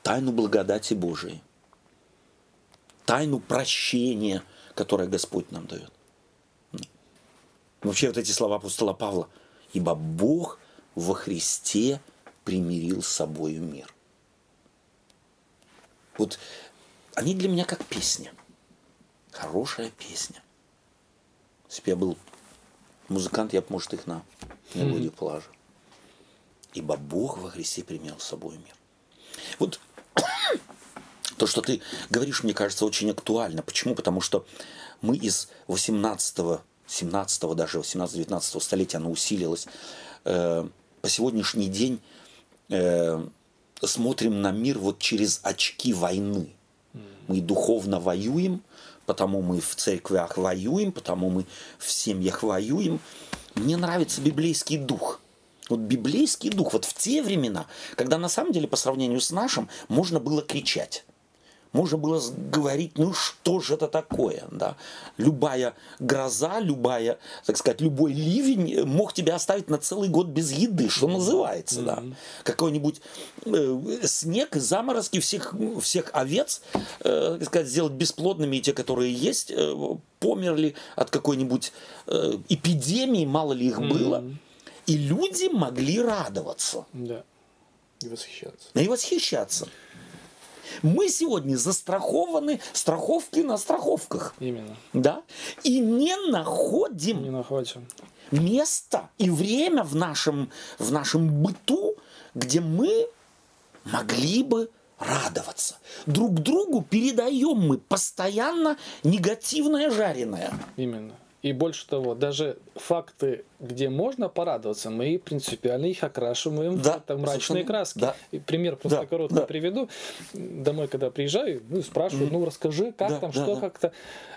тайну благодати Божией, тайну прощения, которое Господь нам дает. Вообще вот эти слова апостола Павла. Ибо Бог во Христе примирил с собою мир. Вот они для меня как песня. Хорошая песня. Если бы я был музыкант, я бы, может, их на мелодию положил. Ибо Бог во Христе примирил с собой мир. Вот то, что ты говоришь, мне кажется, очень актуально. Почему? Потому что мы из 18 17 даже 18-19 столетия оно усилилось. Э, по сегодняшний день э, смотрим на мир вот через очки войны. Мы духовно воюем, потому мы в церквях воюем, потому мы в семьях воюем. Мне нравится библейский дух. Вот библейский дух, вот в те времена, когда на самом деле по сравнению с нашим можно было кричать, можно было говорить, ну что же это такое, да. Любая гроза, любая, так сказать, любой ливень мог тебя оставить на целый год без еды, что называется, mm-hmm. да. Какой-нибудь э, снег, заморозки всех, всех овец, э, так сказать, сделать бесплодными, и те, которые есть, э, померли от какой-нибудь э, эпидемии, мало ли их mm-hmm. было. И люди могли радоваться. Да. И восхищаться. И восхищаться. Мы сегодня застрахованы страховки на страховках. Именно. Да? И не находим Не находим. место и время в нашем, в нашем быту, где мы могли бы радоваться. Друг другу передаем мы постоянно негативное жареное. Именно. И больше того, даже факты, где можно порадоваться, мы принципиально их окрашиваем Да, в это мрачные краски. Да. И пример просто Да, короткий да. приведу. Домой, когда приезжаю, ну, спрашиваю, ну, расскажи, как Да, там, да, что да. как-то.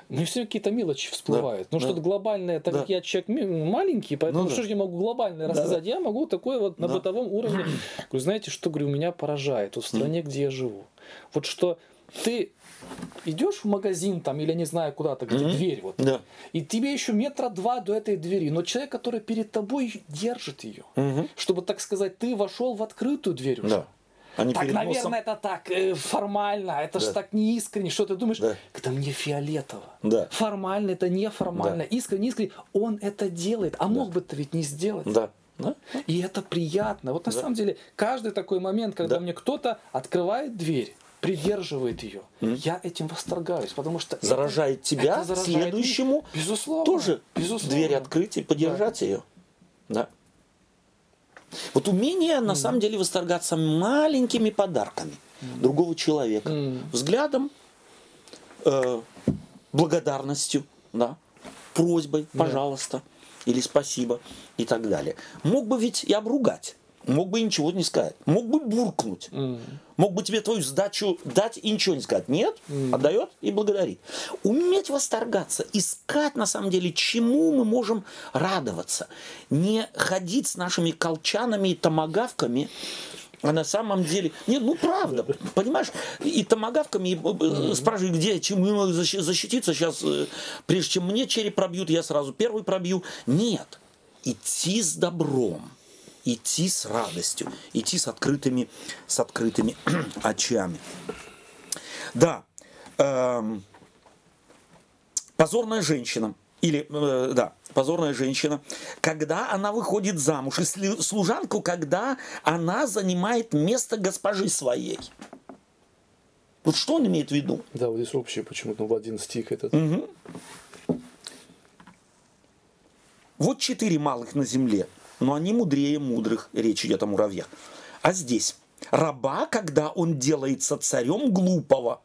Ну, все какие-то мелочи всплывают. ну, да. что-то глобальное, так Да. как я человек ми- маленький, поэтому Ну, да. что же я могу глобальное рассказать? Я могу такое вот на Да. бытовом уровне. Говорю, знаете, что, говорю, меня поражает вот в стране, где я живу. Вот что ты идешь в магазин там или не знаю куда-то, где Мгм. дверь вот, Да. и тебе еще метра два до этой двери, но человек, который перед тобой держит ее, Мгм. чтобы, так сказать, ты вошел в открытую дверь уже. Да. Они Так, перед наверное, носом- это так э, формально, это же Да. так не искренне. Что ты думаешь? Да. Это мне фиолетово. Да. Формально это неформально. Искренне, искренне. Он это делает. А мог бы ты ведь не сделать. Да. Да. И это приятно. Вот на Да. самом деле, каждый такой момент, когда Да. мне кто-то открывает дверь, придерживает ее, я этим восторгаюсь, потому что Заражает тебя это заражает следующему меня. безусловно, тоже безусловно. дверь открыть и подержать ее. Да. Вот умение на самом деле восторгаться маленькими подарками другого человека, Мгм. взглядом, э, благодарностью, да, просьбой, пожалуйста, или спасибо и так далее. Мог бы ведь и обругать, мог бы ничего не сказать, мог бы буркнуть, М. мог бы тебе твою сдачу дать и ничего не сказать. Нет, отдает и благодарит. Уметь восторгаться, искать на самом деле, чему мы можем радоваться. Не ходить с нашими колчанами и томогавками, а на самом деле... Нет, ну правда, понимаешь? И томогавками и, э, спрашивают, где, чему я могу защи- защититься сейчас, э, прежде чем мне череп пробьют, я сразу первый пробью. Нет, идти с добром идти с радостью, идти с открытыми, с открытыми очами. Да, эм, позорная женщина, или, э, да, позорная женщина, когда она выходит замуж, и служанку, когда она занимает место госпожи своей. Вот что он имеет в виду? Да, вот здесь общее почему-то в один стих этот. Мгм. Вот четыре малых на земле, но они мудрее мудрых. Речь идет о муравьях. А здесь раба, когда он делается царем глупого.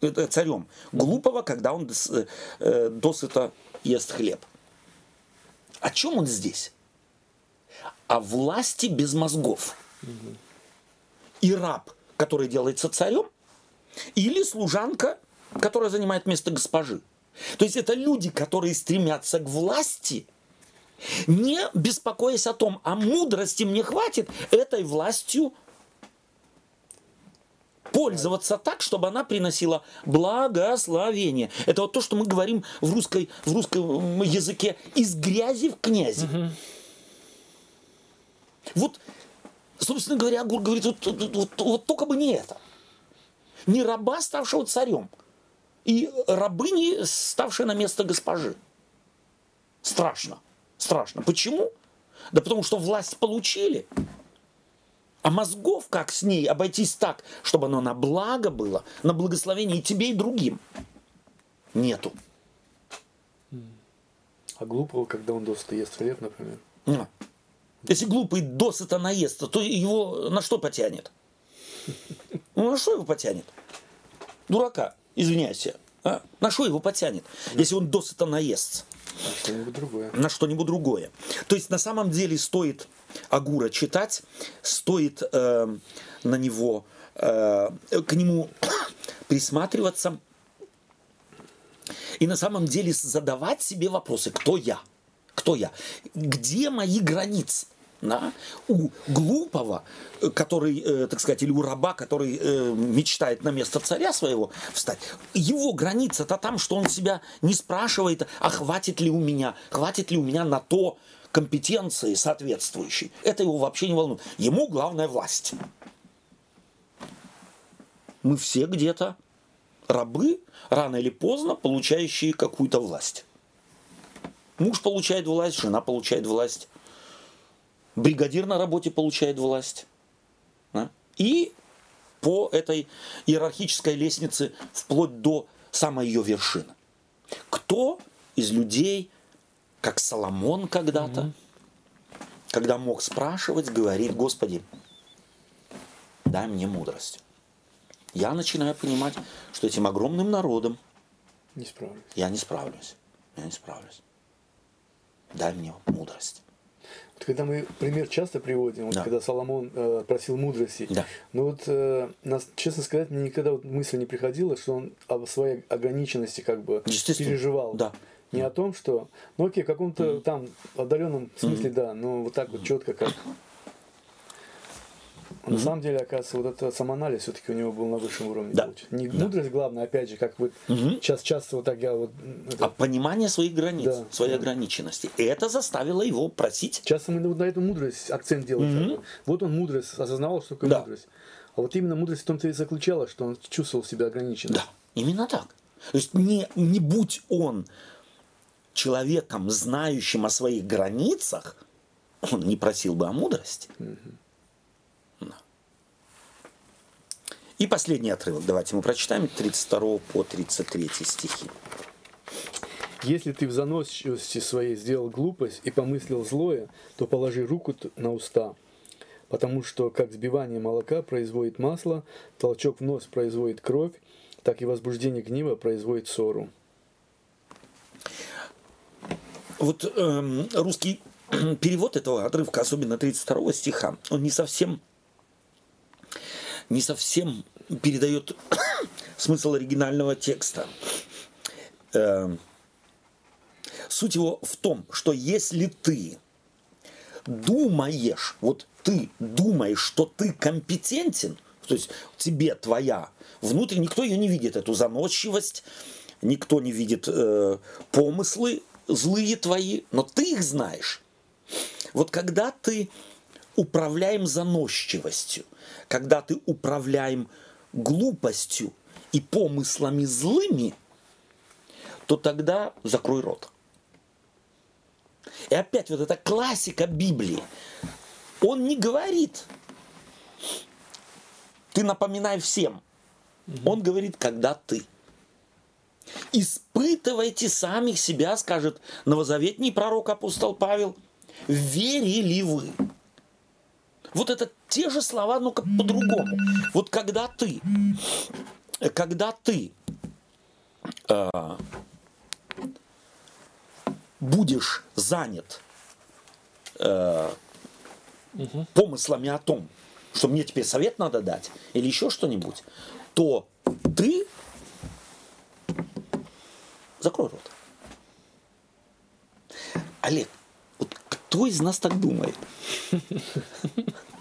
Это царем. Глупого, когда он дос- э, досыта ест хлеб. О чем он здесь? О власти без мозгов. И раб, который делается царем, или служанка, которая занимает место госпожи. То есть это люди, которые стремятся к власти, не беспокоясь о том, а мудрости мне хватит этой властью пользоваться так, чтобы она приносила благословение. Это вот то, что мы говорим в, русской, в русском языке из грязи в князи. Вот, собственно говоря, Гур говорит, вот, вот- вот- вот только бы не это. Не раба, ставшего царем, и рабыни, ставшей на место госпожи. Страшно. Страшно. Почему? Да потому что власть получили. А мозгов, как с ней обойтись так, чтобы оно на благо было, на благословение и тебе, и другим, нету. А глупого, когда он досыта ест хлеб, например. На. Если глупый досыта наестся, то его на что потянет? Ну, на что его потянет? Дурака, извиняйся. а? На что его потянет, если он досыта наестся? Что-нибудь другое. на что-нибудь другое. То есть на самом деле стоит Агура читать, стоит э, на него, э, к нему присматриваться и на самом деле задавать себе вопросы, кто я, кто я, где мои границы, Да? У глупого, э, который, э, так сказать, или у раба, который э, мечтает на место царя своего встать, его граница-то там, что он себя не спрашивает, а хватит ли у меня, хватит ли у меня на то компетенции соответствующей. Это его вообще не волнует. Ему главная власть. Мы все где-то рабы, рано или поздно получающие какую-то власть. Муж получает власть, жена получает власть, бригадир на работе получает власть. Да? И по этой иерархической лестнице вплоть до самой ее вершины. Кто из людей, как Соломон когда-то, mm-hmm. когда мог спрашивать, говорит, Господи, дай мне мудрость. Я начинаю понимать, что этим огромным народом не справлюсь. я не справлюсь. Я не справлюсь. Дай мне мудрость. Вот когда мы пример часто приводим, вот Да. когда Соломон э, просил мудрости, Да. но вот, э, нас, честно сказать, мне никогда вот мысль не приходила, что он об своей ограниченности как бы переживал. Да. Не о том, что, ну окей, в каком-то там отдаленном смысле, да, но вот так вот четко как. А На самом деле, оказывается, вот этот самоанализ все-таки у него был на высшем уровне. Да. Не Да. мудрость главное, опять же, как вот Мгм. сейчас часто вот так я вот это- А понимание своих границ, Да. своей ограниченности. И это заставило его просить. Часто мы на эту мудрость акцент делаем. Бы. Вот он мудрость, осознавал, что такое Да. мудрость. А вот именно мудрость в том-то и заключалась, что он чувствовал себя ограниченным. Да, именно так. То есть не, не будь он человеком, знающим о своих границах, он не просил бы о мудрости. Да. И последний отрывок. Давайте мы прочитаем 32 по 33 стихи. Если ты в заносчивости своей сделал глупость и помыслил злое, то положи руку на уста. Потому что как сбивание молока производит масло, толчок в нос производит кровь, так и возбуждение гнева производит ссору. Вот эм, русский перевод этого отрывка, особенно 32 стиха, он не совсем не совсем передает смысл оригинального текста. Эм, суть его в том, что если ты думаешь, вот ты думаешь, что ты компетентен, то есть тебе твоя внутрь, никто ее не видит, эту заносчивость, никто не видит э, помыслы злые твои, но ты их знаешь. Вот когда ты управляем заносчивостью, когда ты управляем глупостью и помыслами злыми, то тогда закрой рот. И опять вот эта классика Библии. Он не говорит, ты напоминай всем. Он говорит, когда ты. Испытывайте самих себя, скажет новозаветний пророк апостол Павел. Верили вы. Вот это те же слова, но как по-другому. Вот когда ты, когда ты э, будешь занят э, помыслами о том, что мне теперь совет надо дать, или еще что-нибудь, то ты закрой рот. Олег, вот кто из нас так думает?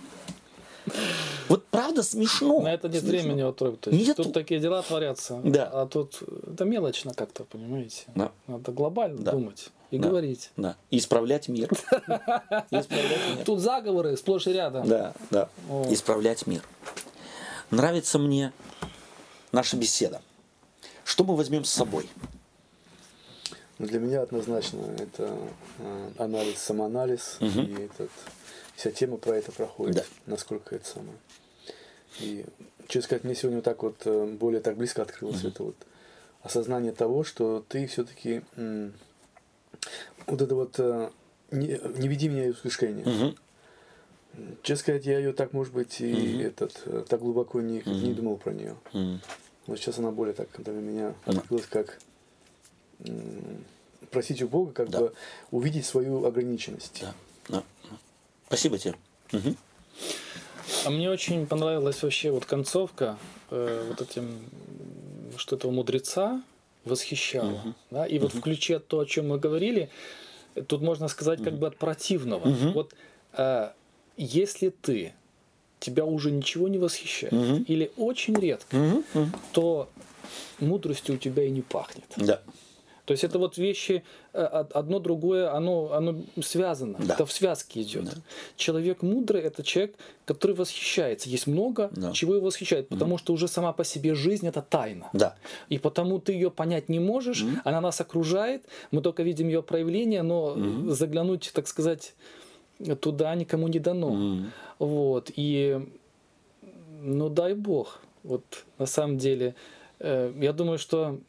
Правда смешно. На это нет Смешно. времени вот. То есть Нету. тут такие дела творятся. Да. А тут это мелочно как-то, понимаете? Да. Надо глобально Да. думать и Да. говорить. Да. И исправлять мир. Тут заговоры сплошь и рядом. Да, да. Исправлять мир. Нравится мне наша беседа. Что мы возьмем с собой? Но для меня однозначно это э, анализ, самоанализ, и этот, вся тема про это проходит, Да. насколько это самое. И, честно сказать, мне сегодня вот так вот э, более так близко открылось это вот осознание того, что ты все-таки вот это вот э, не, не веди меня из искушения. Мгм. Честно сказать, я ее так, может быть, и Мгм. этот, э, так глубоко не, не Мгм. думал про нее. М. Но сейчас она более так для меня открылась как просить у Бога, как Да. бы увидеть свою ограниченность. Да, да. Спасибо тебе. Мгм. А мне очень понравилась вообще вот концовка э, вот этим, что этого мудреца восхищала. Да? И вот в ключе то, о чем мы говорили, э, тут можно сказать как бы от противного. Мгм. Вот э, если ты тебя уже ничего не восхищает, Мгм. или очень редко, мгм. то мудростью у тебя и не пахнет. Да. То есть это вот вещи, э, од- одно другое, оно, оно связано, Да. это в связке идет. Человек мудрый – это человек, который восхищается. Есть много Да. чего его восхищает, потому что уже сама по себе жизнь – это тайна. Да. И потому ты ее понять не можешь, она нас окружает, мы только видим ее проявление, но заглянуть, так сказать, туда никому не дано. Мгм. Вот. И, ну дай бог, вот на самом деле, э, я думаю, что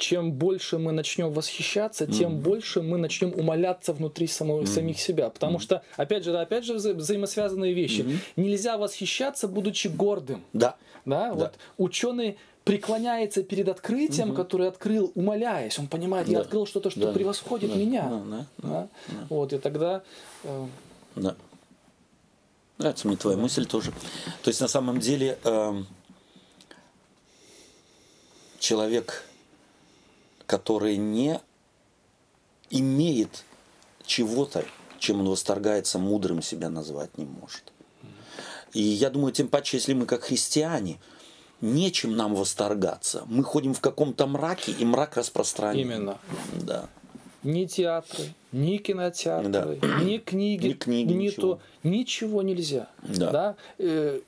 чем больше мы начнем восхищаться, тем больше мы начнем умоляться внутри самого, самих себя. Потому что, опять же, да, опять же, вза- взаимосвязанные вещи. Нельзя восхищаться, будучи гордым. Да. Да? Вот ученый преклоняется перед открытием, которое открыл, умоляясь. Он понимает, я Да. открыл что-то, что Да. превосходит Да. меня. Да, да, Да? Вот, и тогда э, Да. Нравится мне твоя мысль тоже. То есть на самом деле эм, человек, который не имеет чего-то, чем он восторгается, мудрым себя назвать не может. И я думаю, тем паче, если мы как христиане, нечем нам восторгаться. Мы ходим в каком-то мраке, и мрак распространяем. именно. Да. ни театры, ни кинотеатры, Да. ни книги, Ни книги, ни ничего. то, ничего нельзя. Да. Э,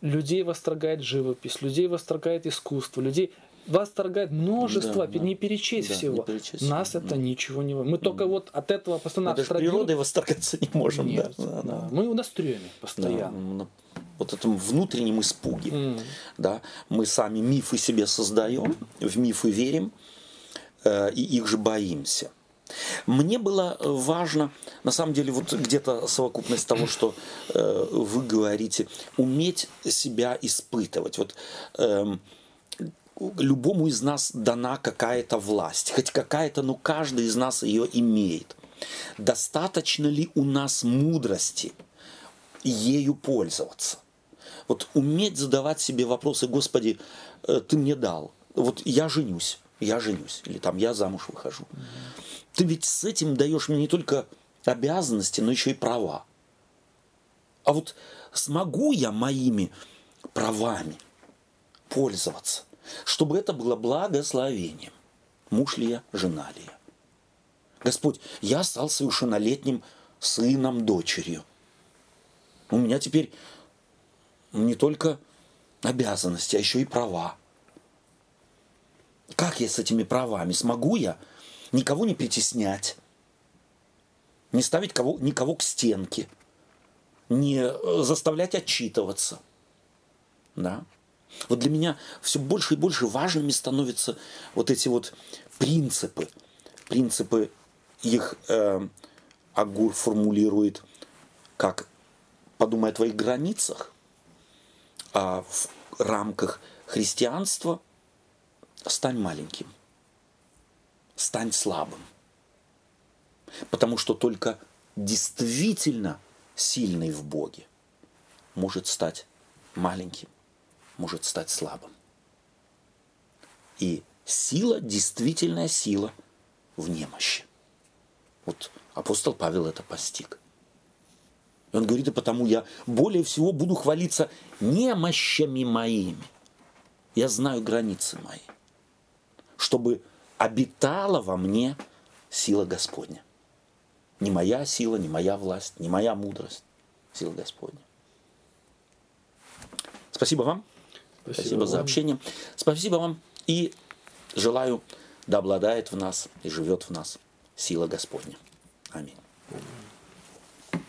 людей восторгает живопись, людей восторгает искусство, людей восторгает множество, Да, да. не перечесть Да, всего. не перечесть. Нас это ничего не... Мы только вот от этого постоянно Мы даже абстрагируем. природой восторгаться не можем. Нет, да. Да, да. да. Мы на стреме Да, постоянно. на вот этом внутреннем испуге. М. Да, мы сами мифы себе создаем, в мифы верим, э, и их же боимся. Мне было э, важно, на самом деле, вот где-то совокупность того, что э, вы говорите, уметь себя испытывать. Вот эм, любому из нас дана какая-то власть, хоть какая-то, но каждый из нас ее имеет. Достаточно ли у нас мудрости ею пользоваться? Вот уметь задавать себе вопросы, Господи, э, Ты мне дал, вот я женюсь, я женюсь, или там я замуж выхожу. Ты ведь с этим даешь мне не только обязанности, но еще и права. А вот смогу я моими правами пользоваться, чтобы это было благословением? Муж ли я, жена ли я? Господь, я стал совершеннолетним сыном, дочерью. У меня теперь не только обязанности, а еще и права. Как я с этими правами? Смогу я никого не притеснять, не ставить кого, никого к стенке, не э, заставлять отчитываться? Да? Вот для меня все больше и больше важными становятся вот эти вот принципы. Принципы их э, Агур формулирует как «подумай о твоих границах», а в рамках христианства стань маленьким, стань слабым. Потому что только действительно сильный в Боге может стать маленьким, может стать слабым. И сила, действительная сила в немощи. Вот апостол Павел это постиг. И он говорит, и потому я более всего буду хвалиться немощами моими. Я знаю границы мои. Чтобы обитала во мне сила Господня. Не моя сила, не моя власть, не моя мудрость. Сила Господня. Спасибо вам. Спасибо, Спасибо за общение. Спасибо вам. И желаю, да обладает в нас и живет в нас сила Господня. Аминь.